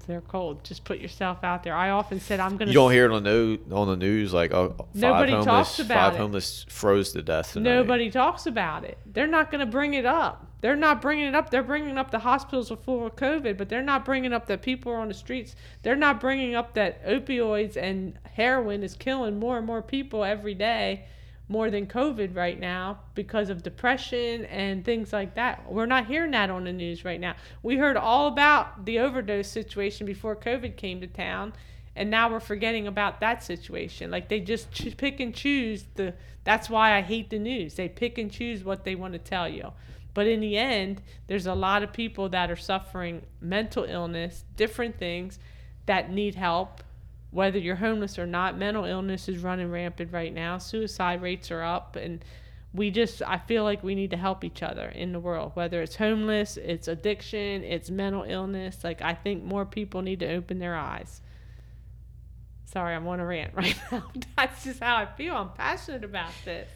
They're cold just put yourself out there i often said i'm gonna
You don't hear it on the on the news like oh, five
Nobody
homeless
talks about
five
it.
homeless froze to death. Tonight.
Nobody talks about it. They're not going to bring it up. They're not bringing it up. They're bringing up the hospitals are full of COVID, but they're not bringing up that people are on the streets. They're not bringing up that opioids and heroin is killing more and more people every day, more than COVID right now because of depression and things like that. We're not hearing that on the news right now. We heard all about the overdose situation before COVID came to town and now we're forgetting about that situation like they just ch- pick and choose the that's why i hate the news they pick and choose what they want to tell you but in the end there's a lot of people that are suffering mental illness different things that need help whether you're homeless or not mental illness is running rampant right now suicide rates are up and we just i feel like we need to help each other in the world whether it's homeless it's addiction it's mental illness like i think more people need to open their eyes Sorry, I'm on a rant (laughs) right now. That's just how I feel. I'm passionate about this.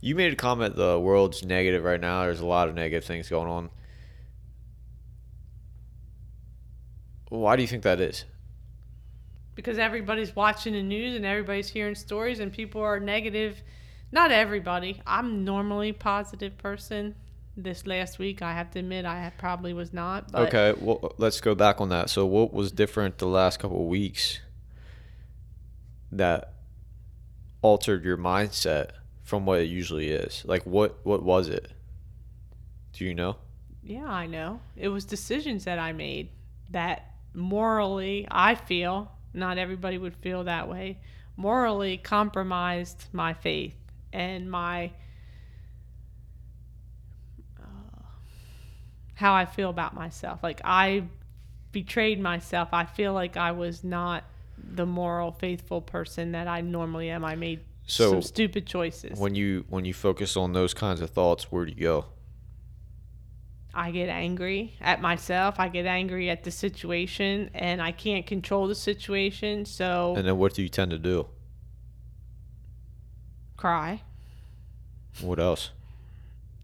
You made a comment the world's negative right now. There's a lot of negative things going on. Why do you think that is?
Because everybody's watching the news and everybody's hearing stories and people are negative. Not everybody. I'm normally a positive person. This last week, I have to admit, I probably was not. But
okay, well, let's go back on that. So, what was different the last couple of weeks that altered your mindset from what it usually is? Like, what what was it? Do you know?
Yeah, I know. It was decisions that I made that morally, I feel, not everybody would feel that way, morally compromised my faith and my uh, how I feel about myself. Like I betrayed myself. I feel like I was not the moral, faithful person that I normally am. I made
So,
some stupid choices.
When you when you focus on those kinds of thoughts, where do you go?
I get angry at myself. I get angry at the situation, and I can't control the situation. So
And then what do you tend to do?
cry.
What else?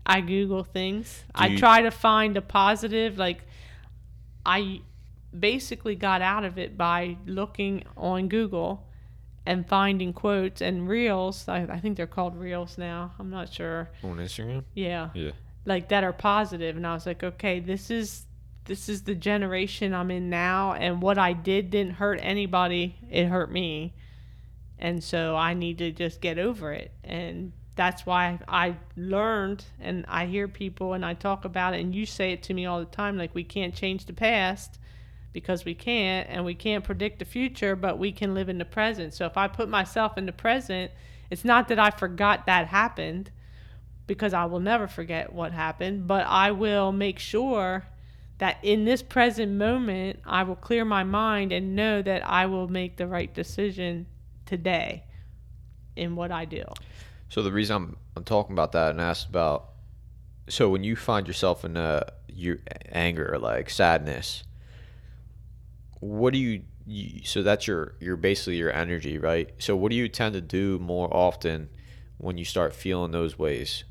I Google things.
Do
I
you-
try to find a positive. Like, I basically got out of it by looking on Google and finding quotes and reels. I, I think they're called reels now. I'm not sure.
On Instagram?
Yeah.
Yeah.
Like that are positive and I was like, okay, this is this is the generation I'm in now and what I did didn't hurt anybody, it hurt me. And so I need to just get over it. And that's why I learned and I hear people and I talk about it and you say it to me all the time like we can't change the past because we can't and we can't predict the future, but we can live in the present. So if I put myself in the present, it's not that I forgot that happened because I will never forget what happened, but I will make sure that in this present moment, I will clear my mind and know that I will make the right decision today in what I do.
So the reason I'm I'm talking about that and asked about so when you find yourself in uh your anger like sadness, what do you, you so that's your your basically your energy, right? So what do you tend to do more often when you start feeling those ways?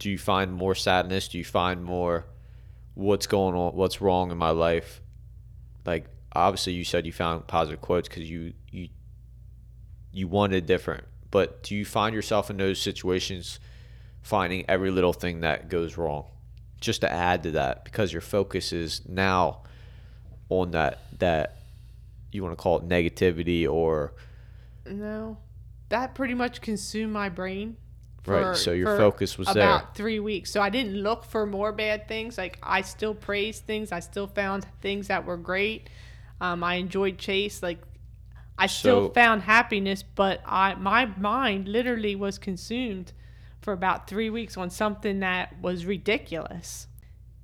Do you find more sadness? Do you find more what's going on, what's wrong in my life? Like obviously you said you found positive quotes cuz you you you wanted different but do you find yourself in those situations finding every little thing that goes wrong just to add to that because your focus is now on that that you want to call it negativity or
No, that pretty much consumed my brain
Right, so your focus was there.
about three weeks. So I didn't look for more bad things. Like I still praised things. I still found things that were great. Um, I enjoyed Chase. Like I still
So-
found happiness, but I my mind literally was consumed for about three weeks on something that was ridiculous.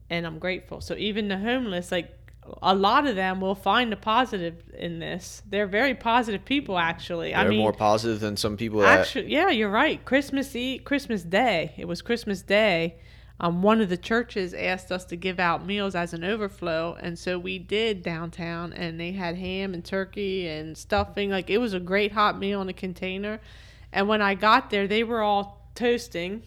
And I'm grateful. So even the homeless, like a lot of them will find the positive in this. They're very positive people, actually.
They're
I mean,
more positive than some people that
Actually, yeah, you're right. Christmas Eve, Christmas Day. It was Christmas Day. Um, one of the churches asked us to give out meals as an overflow, and so we did downtown. And they had ham and turkey and stuffing. Like it was a great hot meal in a container. And when I got there, they were all toasting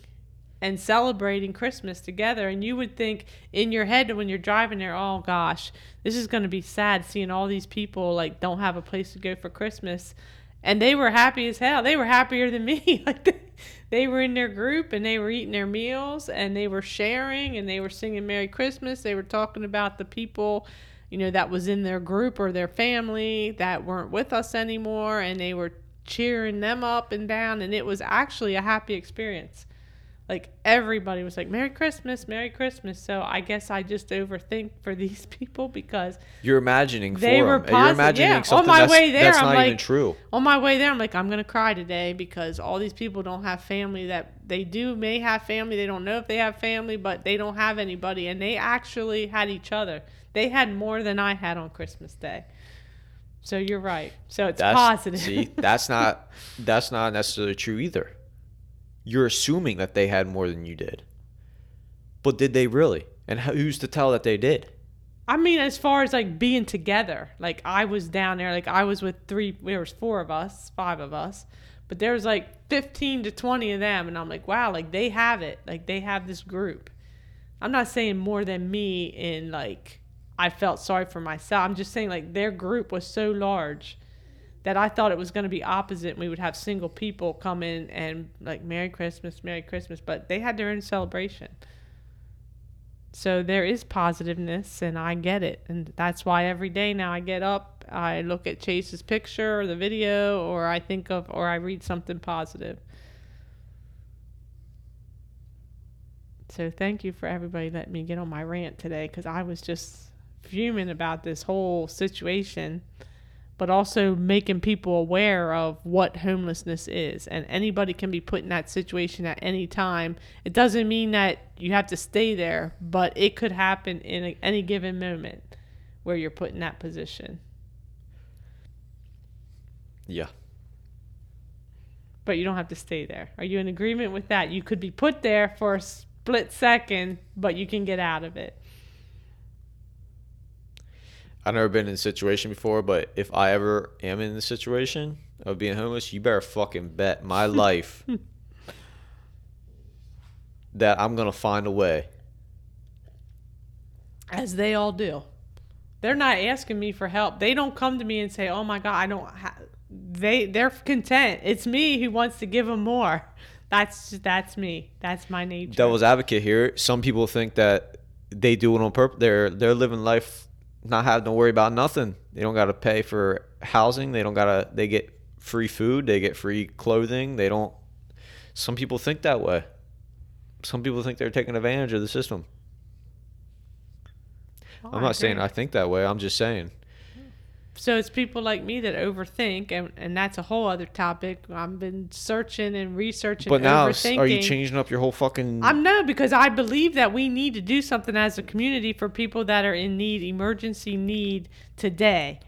and celebrating Christmas together. And you would think in your head when you're driving there, oh gosh, this is going to be sad seeing all these people like don't have a place to go for Christmas. And they were happy as hell. They were happier than me. (laughs) like they, they were in their group and they were eating their meals and they were sharing and they were singing Merry Christmas. They were talking about the people, you know, that was in their group or their family that weren't with us anymore and they were cheering them up and down and it was actually a happy experience like everybody was like merry christmas merry christmas so i guess i just overthink for (laughs) these people because
you're imagining for
They were
them. You're imagining
yeah. On
something
my
that's,
way there,
that's
I'm
not even
like-
true.
on my way there i'm like i'm gonna cry today because all these people don't have family that they do may have family they don't know if they have family but they don't have anybody and they actually had each other they had more than i had on christmas day so you're right so it's
That's
positive
see, (laughs) that's not that's not necessarily true either. You're assuming that they had more than you did. But did they really? And who's to tell that they did?
I mean, as far as like being together, like I was down there, like I was with three, there was four of us, five of us, but there was like 15 to 20 of them. And I'm like, wow, like they have it. Like they have this group. I'm not saying more than me in like, I felt sorry for myself. I'm just saying like their group was so large that I thought it was going to be opposite. And we would have single people come in and like, Merry Christmas, Merry Christmas. But they had their own celebration. So there is positiveness, and I get it. And that's why every day now I get up, I look at Chase's picture or the video, or I think of, or I read something positive. So thank you for everybody letting me get on my rant today because I was just fuming about this whole situation, but also making people aware of what homelessness is. And anybody can be put in that situation at any time. It doesn't mean that you have to stay there, but it could happen in a, any given moment where you're put in that position.
Yeah.
But you don't have to stay there. Are you in agreement with that? You could be put there for a split second, but you can get out of it.
I've never been in a situation before, but if I ever am in the situation of being homeless, you better fucking bet my (laughs) life that I'm gonna find a way.
as they all do. They're not asking me for help. They don't come to me and say, "Oh my God, I don't." Ha-. They they're content. It's me who wants to give them more. That's that's me. That's my nature.
Devil's advocate here. Some people think that they do it on purpose. They're they're living life not having to worry about nothing. They don't got to pay for housing. They don't got to. They get free food. They get free clothing. They don't. Some people think that way. Some people think they're taking advantage of the system.
Oh,
I'm not saying. I think that way. I'm just saying.
So it's people like me that overthink, and, and that's a whole other topic. I've been searching and researching.
But now, are you changing up your whole fucking?
I'm no because I believe that we need to do something as a community for people that are in need, emergency need today.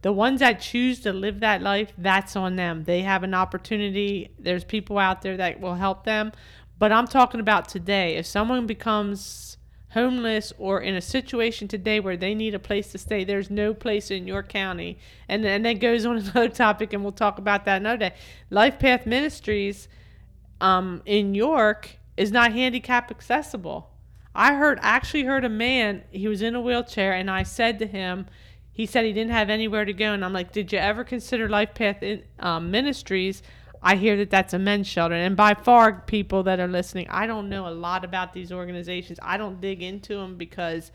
The ones that choose to live that life, that's on them. They have an opportunity. There's people out there that will help them. But I'm talking about today. If someone becomes homeless or in a situation today where they need a place to stay, there's no place in your county. And and that goes on (laughs) another topic, and we'll talk about that another day. Life Path Ministries um, in York is not handicap accessible. I heard actually heard a man. He was in a wheelchair, and I said to him, he said he didn't have anywhere to go, and I'm like, did you ever consider Life Path in, um, Ministries? I hear that that's a men's shelter, and by far, people that are listening, I don't know a lot about these organizations. I don't dig into them because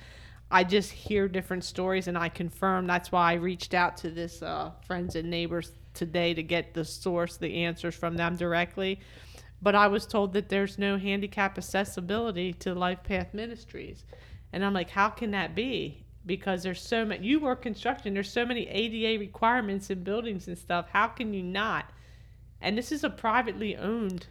I just hear different stories, and I confirm. That's why I reached out to this uh, friends and neighbors today to get the source, the answers from them directly but I was told that there's no handicap accessibility to Life Path Ministries. And I'm like, how can that be? Because there's so many, you work construction, there's so many ADA requirements in buildings and stuff. How can you not? And this is a privately owned,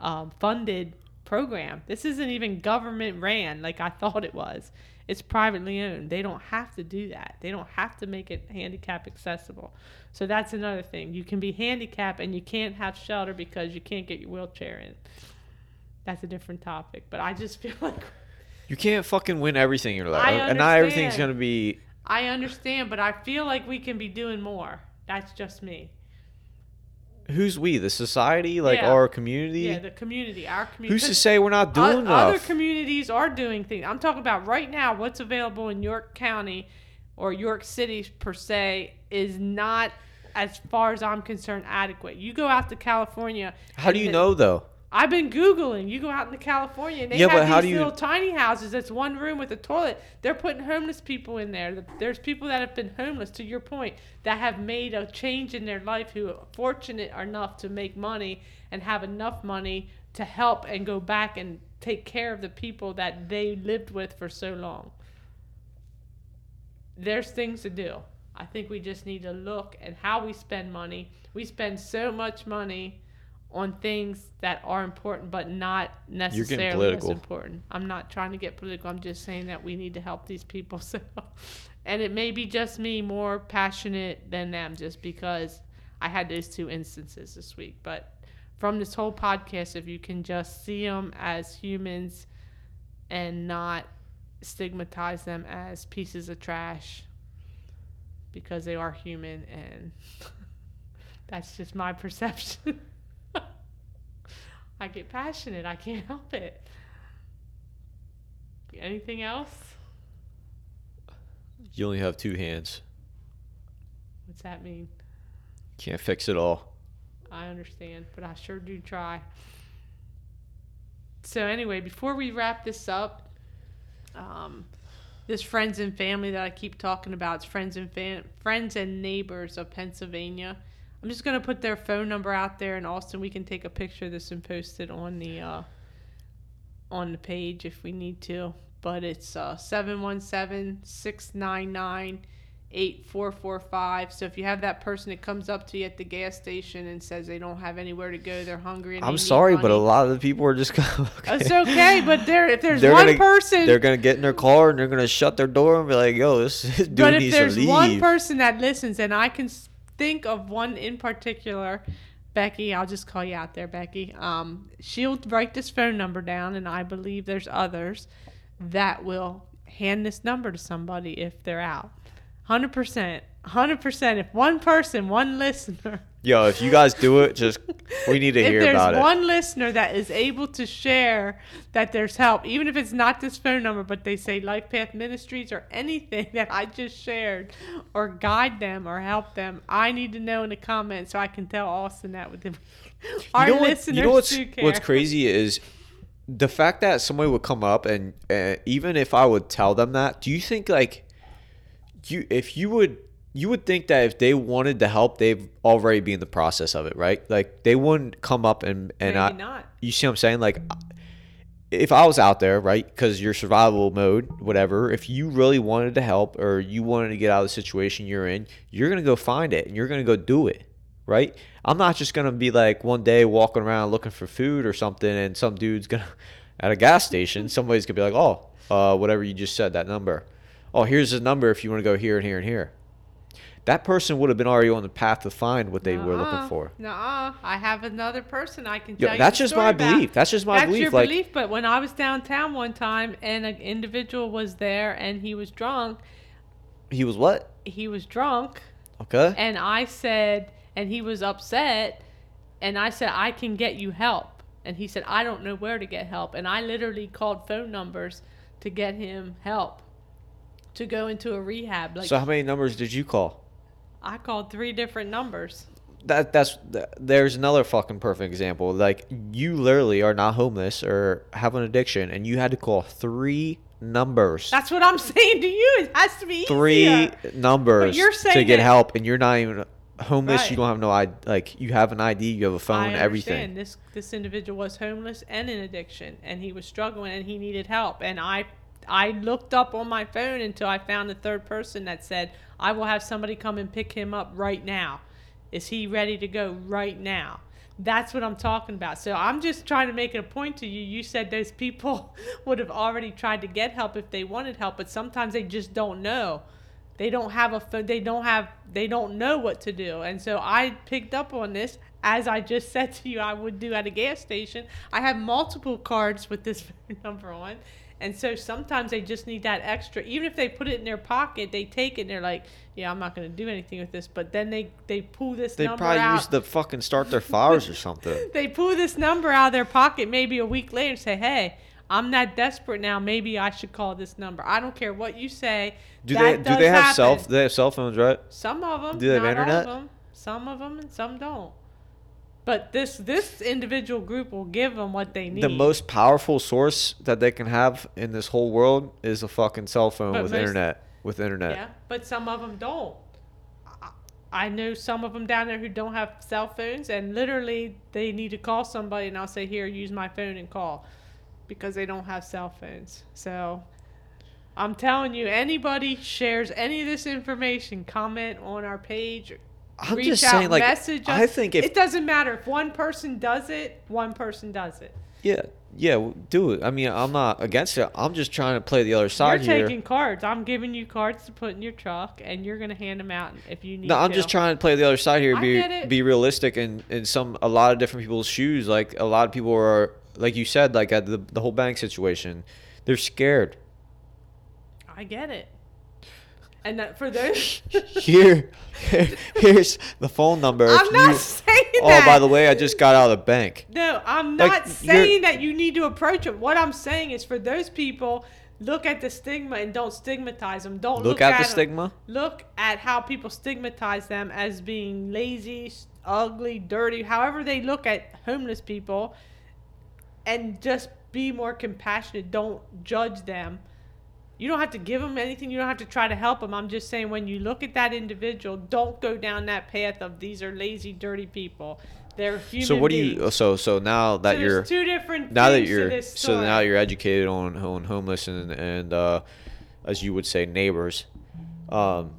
um, funded program. This isn't even government ran like I thought it was. It's privately owned. They don't have to do that. They don't have to make it handicap accessible. So that's another thing. You can be handicapped and you can't have shelter because you can't get your wheelchair in. That's a different topic. But I just (laughs) feel like
You can't fucking win everything in your life, and not everything's gonna be.
I understand, but I feel like we can be doing more. That's just me.
Who's we? The society, like
Yeah.
our community.
Yeah, the community, our community.
Who's to say we're not doing
o-
enough?
Other communities are doing things. I'm talking about right now. What's available in York County or York City per se is not, as far as I'm concerned, adequate. You go out to California.
How do you know though?
I've been googling. You go out into California and they
Yeah,
have these
do you-
little tiny houses. That's one room with a toilet. They're putting homeless people in there. There's people that have been homeless. To your point, that have made a change in their life who are fortunate enough to make money and have enough money to help and go back and take care of the people that they lived with for so long. There's things to do. I think we just need to look at how we spend money. We spend so much money on things that are important but not necessarily as important. I'm not trying to get political. I'm just saying that we need to help these people. (laughs) So, and it may be just me more passionate than them, just because I had those two instances this week. But from this whole podcast, if you can just see them as humans and not stigmatize them as pieces of trash because they are human and (laughs) that's just my perception. (laughs) I get passionate. I can't (laughs) help it. Anything else?
You only have two hands.
What's that mean?
Can't fix it all.
I understand, but I sure do try. So anyway, before we wrap this up, um, this friends and family that I keep talking about, it's friends and fam- friends and neighbors of Pennsylvania. I'm just gonna put their phone number out there, and Austin, we can take a picture of this and post it on the uh, on the page if we need to. But it's uh, 717-699-8445. So if you have that person that comes up to you at the gas station and says they don't have anywhere to go, they're hungry. And
I'm sorry, but a lot of the people are just gonna. (laughs)
It's okay, but there if there's
They're
one
gonna-
person
They're gonna get in their car and they're gonna shut their door and be like, "Yo, this, (laughs) dude
but if
needs to
there's one person that listens, and I can think of one in particular, Becky, I'll just call you out there, Becky. Um, she'll write this phone number down, and I believe there's others that will hand this number to somebody if they're out. Hundred percent, hundred percent. If one person, one listener.
Yo, if you guys do it, just we need to (laughs)
if
hear about it.
There's one listener that is able to share that there's help, even if it's not this phone number, but they say Life Path Ministries or anything (laughs) that I just shared, or guide them or help them, I need to know in the comments so I can tell Austin that with them. Our
you know what, you know what's,
do care.
what's crazy is the fact that somebody would come up and uh, even if I would tell them that, do you think like you if you would you would think that if they wanted to help, they'd already be in the process of it, right? Like they wouldn't come up and and
Maybe
I,
not.
you see what I'm saying? Like if I was out there, right, because your survival mode, whatever, if you really wanted to help or you wanted to get out of the situation you're in, you're gonna go find it and you're gonna go do it, right? I'm not just gonna be like one day walking around looking for food or something, and some dude's gonna (laughs) at a gas station, somebody's gonna be like, oh, uh, whatever you just said, that number. Oh, here's the number if you want to go here and here and here. That person would have been already on the path to find what they were looking for.
Nuh-uh. I have another person I can tell you.
that's
the
just
story
my
about.
belief. That's just my belief.
That's your
like,
belief, but when I was downtown one time and an individual was there and he was drunk,
he was what?
he was drunk,
Okay.
and I said, and he was upset, and I said, I can get you help. And he said, I don't know where to get help. And I literally called phone numbers to get him help to go into a rehab. Like,
so how many numbers did you call?
I called three different numbers.
that that's there's another fucking perfect example. Like you literally are not homeless or have an addiction, and you had to call three numbers,
That's what I'm (laughs) saying to you. It has to be
three
easier.
numbers to get help, and you're not even homeless. You don't have no ID. Like you have an ID, you have a phone,
I
everything.
understand this this individual was homeless and in addiction, and he was struggling and he needed help. And I I looked up on my phone until I found a third person that said, "I will have somebody come and pick him up right now. Is he ready to go right now?" That's what I'm talking about. So I'm just trying to make it a point to you. You said those people (laughs) would have already tried to get help if they wanted help, but sometimes they just don't know they don't have a they don't have they don't know what to do and so i picked up on this as i just (laughs) said to you i would do at a gas station i have multiple cards with this (laughs) number on and so sometimes they just need that extra even if they put it in their pocket they take it and they're like yeah i'm not going to do anything with this but then they they pull this number out.
They probably
out
use the fucking start their fires or something. (laughs)
they pull this number out of their pocket maybe a week later and say, "Hey, I'm not desperate now. Maybe I should call this number." I don't care what you say.
Do they do they have
happen.
cell they have cell phones, right?
Some of them.
Do they have internet?
All of them. Some of them and some don't. But this this individual group will give them what they need.
The most powerful source that they can have in this whole world is a fucking cell phone
But
with
most-
internet. With internet.
Yeah, but some of them don't. I- I know some of them down there who don't have cell phones, and literally they need to call somebody, and I'll say, "Here, use my phone and call," because they don't have cell phones. So, I'm telling you, anybody shares any of this information, comment on our page.
I'm
reach
just
out,
saying, like,
message
I think if
it doesn't matter if one person does it, one person does it.
yeah, yeah, do it. I mean, I'm not against it. I'm just trying to play the other side
You're
here.
taking cards. I'm giving you cards to put in your truck, and you're gonna hand them out if you need.
No, I'm
to.
just trying to play the other side here.
I
Be
get it.
be realistic and in some a lot of different people's shoes. Like a lot of people are like you said, like at the the whole bank situation, they're scared.
I get it. And that for those,
Here, here's the phone number.
I'm not
you-
saying
Oh,
that.
by the way, I just got out of the bank.
no, I'm not
you're-
saying that you need to approach them. What I'm saying is for those people, look at the stigma and don't stigmatize them. Don't
Look
look,
at the
'em-
stigma?
Look at how people stigmatize them as being lazy, ugly, dirty. However they look at homeless people, and just be more compassionate. Don't judge them. You don't have to give them anything. You don't have to try to help them. I'm just saying when you look at that individual, don't go down that path of these are lazy, dirty people. They're human
So what do you? So so now that
so
you're
two different
now that you're so now you're educated on on homeless and and uh, as you would say neighbors. Um,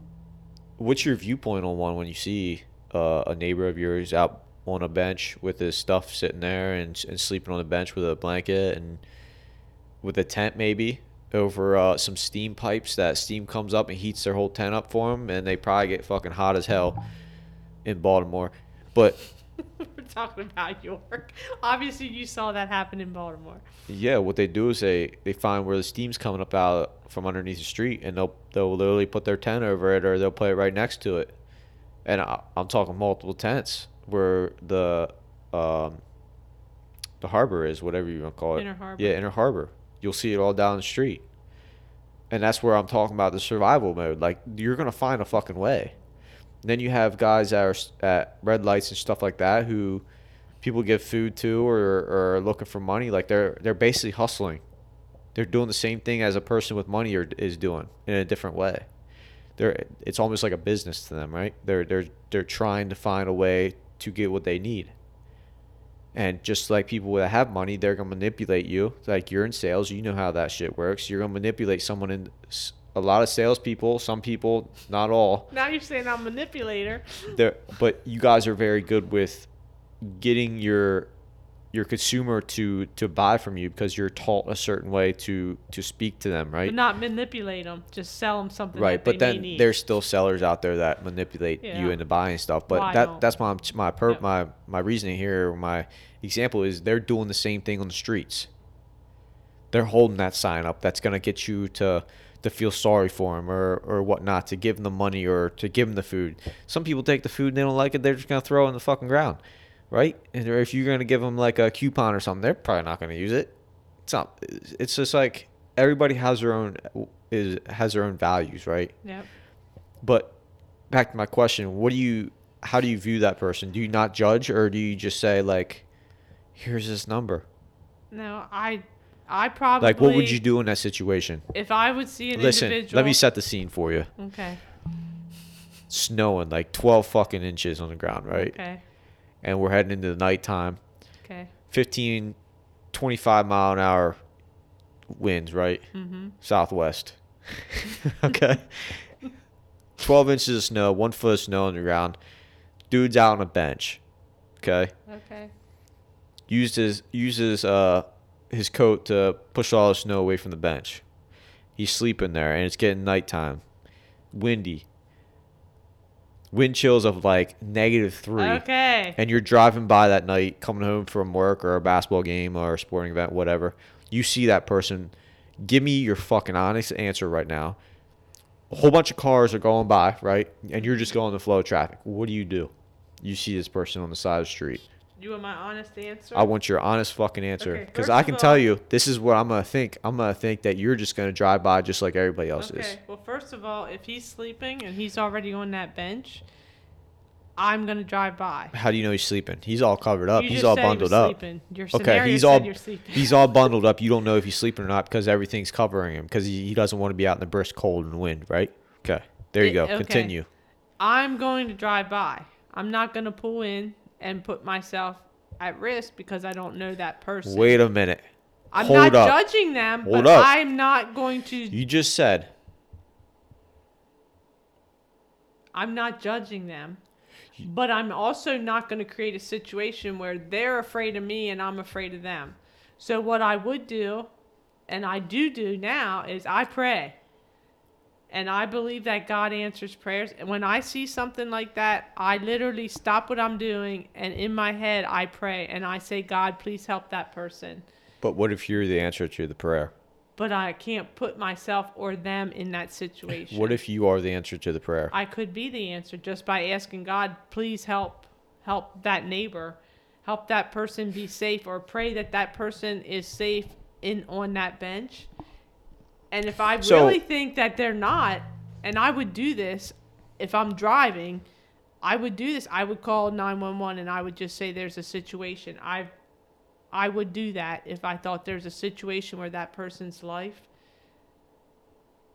what's your viewpoint on one when you see uh, a neighbor of yours out on a bench with his stuff sitting there and and sleeping on the bench with a blanket and with a tent maybe over uh, some steam pipes that steam comes up and heats their whole tent up for them and they probably get fucking hot as hell in Baltimore. But (laughs)
We're talking about York. Obviously, you saw that happen in Baltimore.
Yeah, what they do is they, they find where the steam's coming up out from underneath the street, and they'll they'll literally put their tent over it, or they'll put it right next to it. And I, I'm talking multiple tents where the um, the harbor is, whatever you want to call it.
Inner harbor.
Yeah, inner harbor. You'll see it all down the street, and that's where I'm talking about the survival mode. Like you're gonna find a fucking way. And then you have guys that are at red lights and stuff like that who people give food to or, or are looking for money. Like they're they're basically hustling. They're doing the same thing as a person with money are, is doing in a different way. They're it's almost like a business to them, right? They're they're they're trying to find a way to get what they need. And just like people that have money, they're gonna manipulate you. Like you're in sales, you know how that shit works. You're gonna manipulate someone in a lot of salespeople. Some people, not all.
Now you're saying I'm a manipulator.
But you guys are very good with getting your your consumer to to buy from you because you're taught a certain way to to speak to them, right?
But not manipulate them. Just sell them something.
right but then there's still sellers out there that manipulate you into buying stuff but
I
that
don't.
that's my my per, my my reasoning here my example is they're doing the same thing on the streets they're holding that sign up that's going to get you to to feel sorry for them or or whatnot to give them the money or to give them the food some people take the food and they don't like it they're just going to throw it in the fucking ground right and if you're going to give them like a coupon or something they're probably not going to use it it's not it's just like everybody has their own is has their own values right
Yep.
but back to my question, what do you how do you view that person? Do you not judge or do you just say like here's this number?
No, I, I probably
Like what would you do in that situation?
if I would see an
Listen,
individual?
let me set the scene for you.
Okay.
snowing like 12 fucking inches on the ground, right?
Okay.
And we're heading into the nighttime.
Okay.
15, 25 mile an hour winds, right?
Mm-hmm.
Southwest. (laughs) okay. 12 inches of snow, one foot of snow on the ground. Dude's out on a bench. Okay.
Okay.
Used his uses uh his coat to push all the snow away from the bench. He's sleeping there and it's getting nighttime. Windy. Wind chills of like negative three.
Okay.
and you're driving by that night, coming home from work or a basketball game or a sporting event, whatever, you see that person. Give me your fucking honest answer right now. A whole bunch of cars are going by, right? And you're just going the flow of traffic. What do you do? You see this person on the side of the street.
You want my honest answer?
I want your honest fucking answer because
first
I can
all-
tell you this is what I'm gonna think. I'm gonna think that you're just gonna drive by just like everybody else is.
Okay. Well, first of all, if he's sleeping and he's already on that bench, I'm gonna drive by.
How do you know he's sleeping? He's all covered up.
You
he's all
said he
bundled up. Okay, he's all
you're
he's all bundled up. You don't know if he's sleeping or not because everything's covering him because he, he doesn't want to be out in the brisk cold and wind, right? Okay, there you
It-
go.
okay.
Continue.
I'm going to drive by. I'm not gonna pull in and put myself at risk because I don't know that person.
Wait a minute.
I'm
hold
not
up.
judging them,
Hold
but
up.
I'm not going to.
You just said
I'm not judging them. But I'm also not going to create a situation where they're afraid of me and I'm afraid of them. So what I would do, and I do do now, is I pray. And I believe that God answers prayers. And when I see something like that, I literally stop what I'm doing and in my head I pray and I say, God, please help that person.
But what if you're the answer to the prayer?
But I can't put myself or them in that situation.
What if you are the answer to the prayer?
I could be the answer just by asking God, please help help that neighbor, help that person be safe or pray that that person is safe in on that bench. And if I
So-
really think that they're not, and I would do this if I'm driving, I would do this. I would call 911 and I would just say there's a situation. I I would do that if I thought there's a situation where that person's life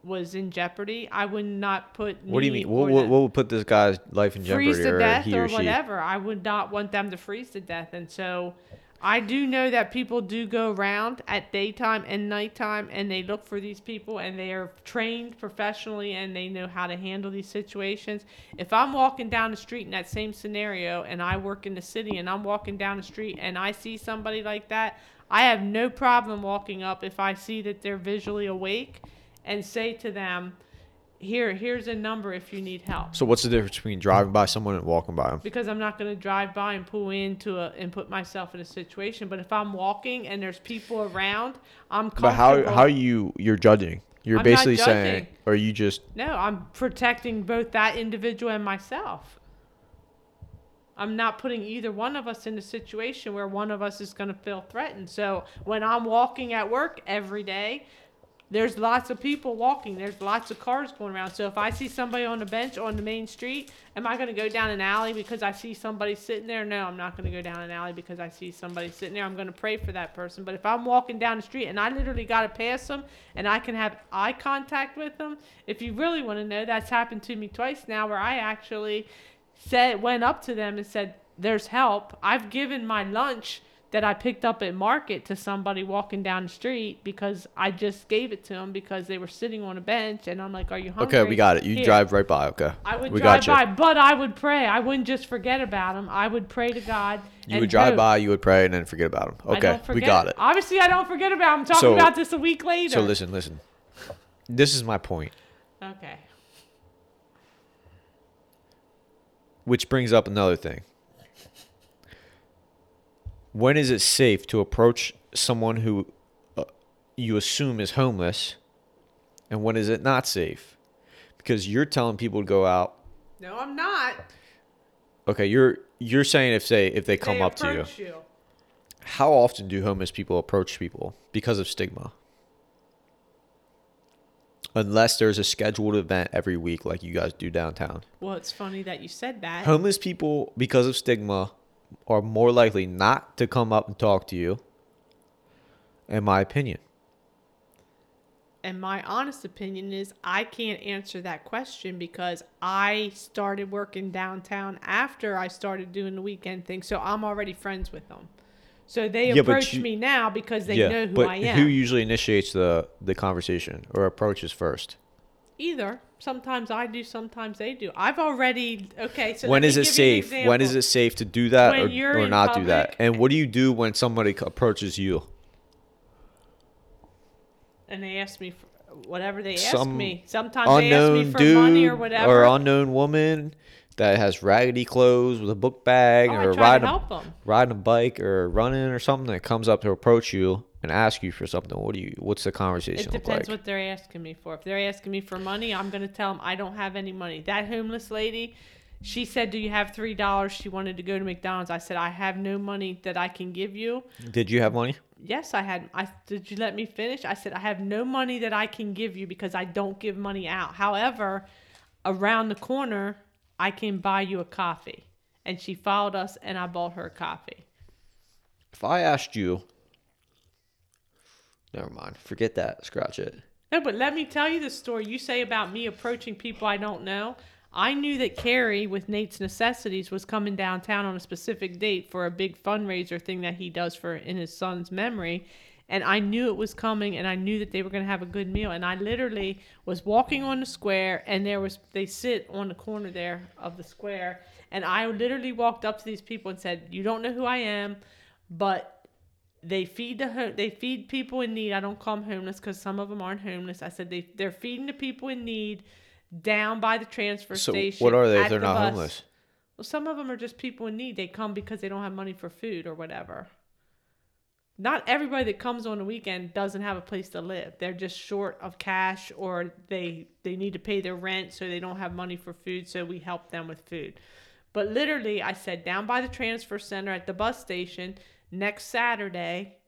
was in jeopardy. I would not put.
what do you mean? What, what, what would put this guy's life in jeopardy,
freeze to
or
death or,
or
whatever. I would not want them to freeze to death. And so I do know that people do go around at daytime and nighttime and they look for these people and they are trained professionally and they know how to handle these situations. If I'm walking down the street in that same scenario and I work in the city and I'm walking down the street and I see somebody like that, I have no problem walking up if I see that they're visually awake and say to them, here, here's a number if you need help
So what's the difference between driving by someone and walking by them?
because I'm not going to drive by and pull into a and put myself in a situation. But if I'm walking and there's people around, I'm.
But how how you you're judging? You're
I'm
basically saying, or you just
No, I'm protecting both that individual and myself. I'm not putting either one of us in a situation where one of us is going to feel threatened. So when I'm walking at work every day, there's lots of people walking. There's lots of cars going around. So if I see somebody on the bench on the main street, am I going to go down an alley because I see somebody sitting there? No, I'm not going to go down an alley because I see somebody sitting there. I'm going to pray for that person. But if I'm walking down the street and I literally got to pass them and I can have eye contact with them, if you really want to know, that's happened to me twice now where I actually said went up to them and said, "There's help." I've given my lunch that I picked up at market to somebody walking down the street because I just gave it to them because they were sitting on a bench and I'm like, "Are you hungry?"
okay. We got it. You
Here.
drive right by. Okay,
I would
we
drive
got you.
by, but I would pray. I wouldn't just forget about them. I would pray to God.
You would drive
hope.
by, you would pray, and then forget about them. Okay, we got it.
Obviously, I don't forget about them. I'm talking
So-
about this a week later.
So listen, listen. This is my point,
Okay.
which brings up another thing. When is it safe to approach someone who uh, you assume is homeless, and when is it not safe? Because you're telling people to go out.
No, I'm not.
Okay, you're you're saying if say if they come
They
up to you.
you.
How often do homeless people approach people because of stigma? Unless there's a scheduled event every week like you guys do downtown.
Well, it's funny that you said that.
Homeless people, because of stigma, are more likely not to come up and talk to you, in my opinion.
And my honest opinion is I can't answer that question because I started working downtown after I started doing the weekend thing. So I'm already friends with them. So they
Yeah,
approach
you-
me now because they
yeah,
know who
but
I am.
who usually initiates the the conversation or approaches first?
Either. Sometimes I do, sometimes they do. I've already okay. So
when is it
give you an
safe? When is it safe to do that
When
or, or not do that? And what do you do when somebody approaches you?
And they ask me for whatever they ask
Some
me. Sometimes they ask me for
dude
money or whatever.
or unknown woman that has raggedy clothes with a book bag
Oh,
or riding a, riding a bike or running or something that comes up to approach you and ask you for something. What do you? What's the conversation
It
look
depends
like?
what they're asking me for. If they're asking me for money, I'm going to tell them I don't have any money. That homeless lady, she said, "Do you have three dollars?" She wanted to go to McDonald's. I said, "I have no money that I can give you."
Did you have money?
Yes, I had. I did you let me finish? I said I have no money that I can give you because I don't give money out. However, around the corner, I can buy you a coffee. And she followed us, and I bought her a coffee.
If I asked you, never mind. Forget that. Scratch it.
No, but let me tell you the story you say about me approaching people I don't know. I knew that Carrie with Nate's Necessities was coming downtown on a specific date for a big fundraiser thing that he does for in his son's memory. And I knew it was coming and I knew that they were going to have a good meal. And I literally was walking on the square and there was, they sit on the corner there of the square. And I literally walked up to these people and said, You don't know who I am, but they feed the ho- they feed people in need. I don't call them homeless because some of them aren't homeless. I said they they're feeding the people in need down by the transfer
So
station.
what are they if they're
the
not
bus.
homeless?
Well, some of them are just people in need. They come because they don't have money for food or whatever. Not everybody that comes on the weekend doesn't have a place to live. They're just short of cash or they they need to pay their rent so they don't have money for food, so we help them with food. But literally, I said down by the transfer center at the bus station next Saturday,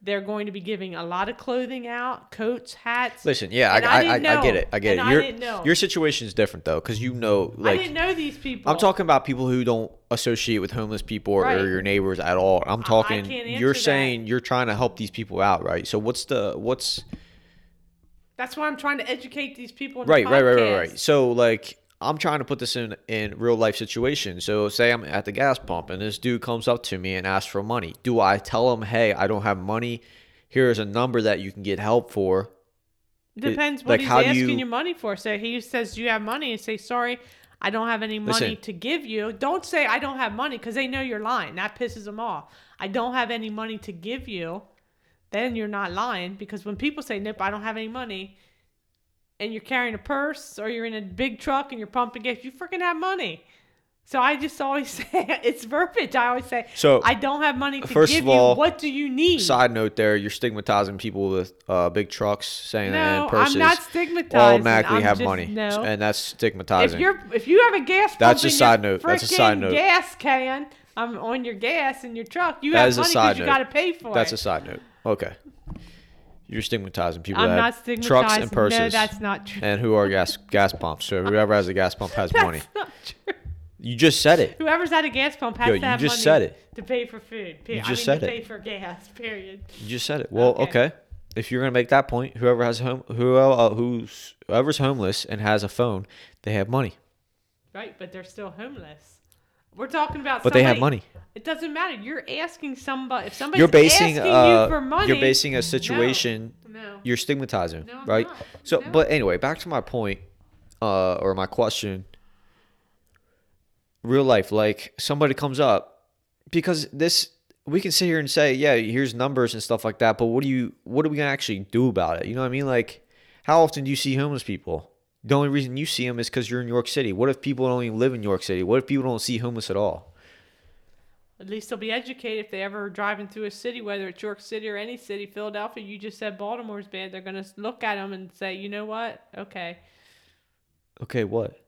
they're going to be giving a lot of clothing out, coats, hats.
Listen, yeah, I,
I
I, I, I get it. I get
And
it.
I
Your
didn't know.
your situation is different though, because you know, like I
didn't know these people.
I'm talking about people who don't associate with homeless people or,
Right.
or your neighbors at all. I'm
I
talking. you're
that.
saying you're trying to help these people out, right? So what's the what's
That's why I'm trying to educate these people.
Right,
the
right, right, right, right. So like I'm trying to put this in in real life situation. So say I'm at the gas pump and this dude comes up to me and asks for money. Do I tell him, "Hey, I don't have money. Here's a number that you can get help for."
Depends what
like,
he's asking
you-
you money for. So he says, "Do you have money?" And say, "Sorry, I don't have any money
Listen.
to give you." Don't say I don't have money because they know you're lying. That pisses them off. I don't have any money to give you. Then you're not lying because when people say, "Nope, I don't have any money," and you're carrying a purse or you're in a big truck and you're pumping gas, you freaking have money. So I just always (laughs) say it's verbiage. I always say,
So,
I don't have money to
first
give
of all,
you. What do you need?"
Side note: There, you're stigmatizing people with uh, big trucks, saying that
No,
and purses
I'm not stigmatizing.
automatically
I'm
have
just-
money,
No.
and that's stigmatizing.
If you're if you have a gas
That's a side note. That's a side note.
gas can, I'm on your gas in your truck. You
That
have money because you got to pay for
That's
it.
a side note. Okay. You're stigmatizing people
I'm
that
not stigmatizing.
trucks and purses.
No, that's not true.
and who are gas gas pumps. So (laughs) whoever has a gas pump has
That's
money.
not true.
You just said it.
Whoever's at a gas pump has
Yo,
to
you
have
just
money
said it.
to pay for food. Period.
just
I
said
to
it.
pay for gas. Period.
You just said it. Well,
Okay.
okay. If you're gonna make that point, whoever has home, who uh, who's whoever's homeless and has a phone, they have money,
Right, but they're still homeless. We're talking about.
but they have money.
It doesn't matter. You're asking somebody. If somebody's
You're basing
asking
uh,
you for money,
you're basing a situation.
No.
You're stigmatizing,
No,
right?
not.
So,
No.
but anyway, back to my point, uh, or my question. Real life, like somebody comes up, because this we can sit here and say, yeah, here's numbers and stuff like that, but what do you, what are we gonna actually do about it? You know what I mean? Like, how often do you see homeless people? The only reason you see them is because you're in New York City. What if people don't even live in New York City? What if people don't see homeless at all?
At least they'll be educated if they ever are driving through a city, whether it's York City or any city. Philadelphia, you just said Baltimore's bad. They're gonna look at them and say, you know what? Okay,
Okay, what?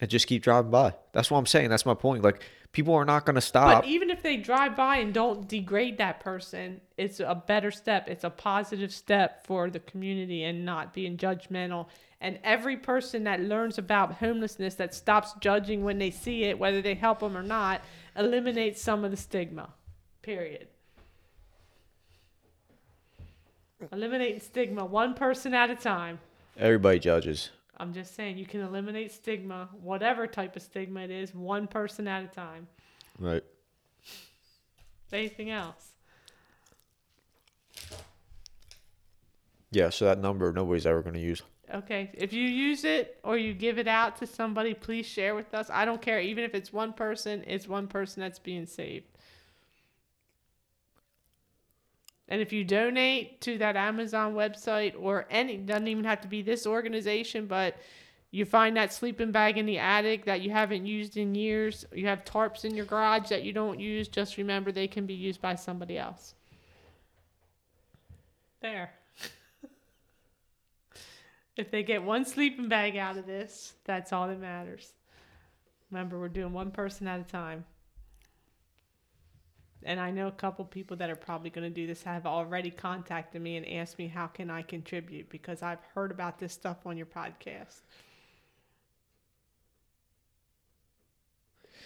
And just keep driving by. That's what I'm saying. That's my point. Like, people are not gonna stop.
but even if they drive by and don't degrade that person, it's a better step. It's a positive step for the community and not being judgmental. And every person that learns about homelessness that stops judging when they see it, whether they help them or not, eliminates some of the stigma. Period. Eliminating stigma one person at a time.
Everybody judges.
I'm just saying you can eliminate stigma, whatever type of stigma it is, one person at a time.
Right.
Anything else?
Yeah, so that number nobody's ever going to use.
Okay. If you use it or you give it out to somebody, please share with us. I don't care. Even if it's one person, it's one person that's being saved. And if you donate to that Amazon website or any, doesn't even have to be this organization, but you find that sleeping bag in the attic that you haven't used in years, you have tarps in your garage that you don't use, just remember they can be used by somebody else. There. if they get one sleeping bag out of this, that's all that matters. Remember, we're doing one person at a time. And I know a couple people that are probably going to do this have already contacted me and asked me how can I contribute because I've heard about this stuff on your podcast.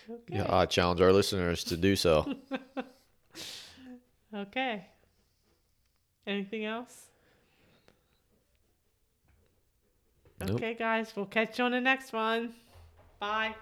Okay.
Yeah, I challenge our listeners to do so. (laughs)
Okay. Anything else?
Nope.
Okay, guys, we'll catch you on the next one. Bye.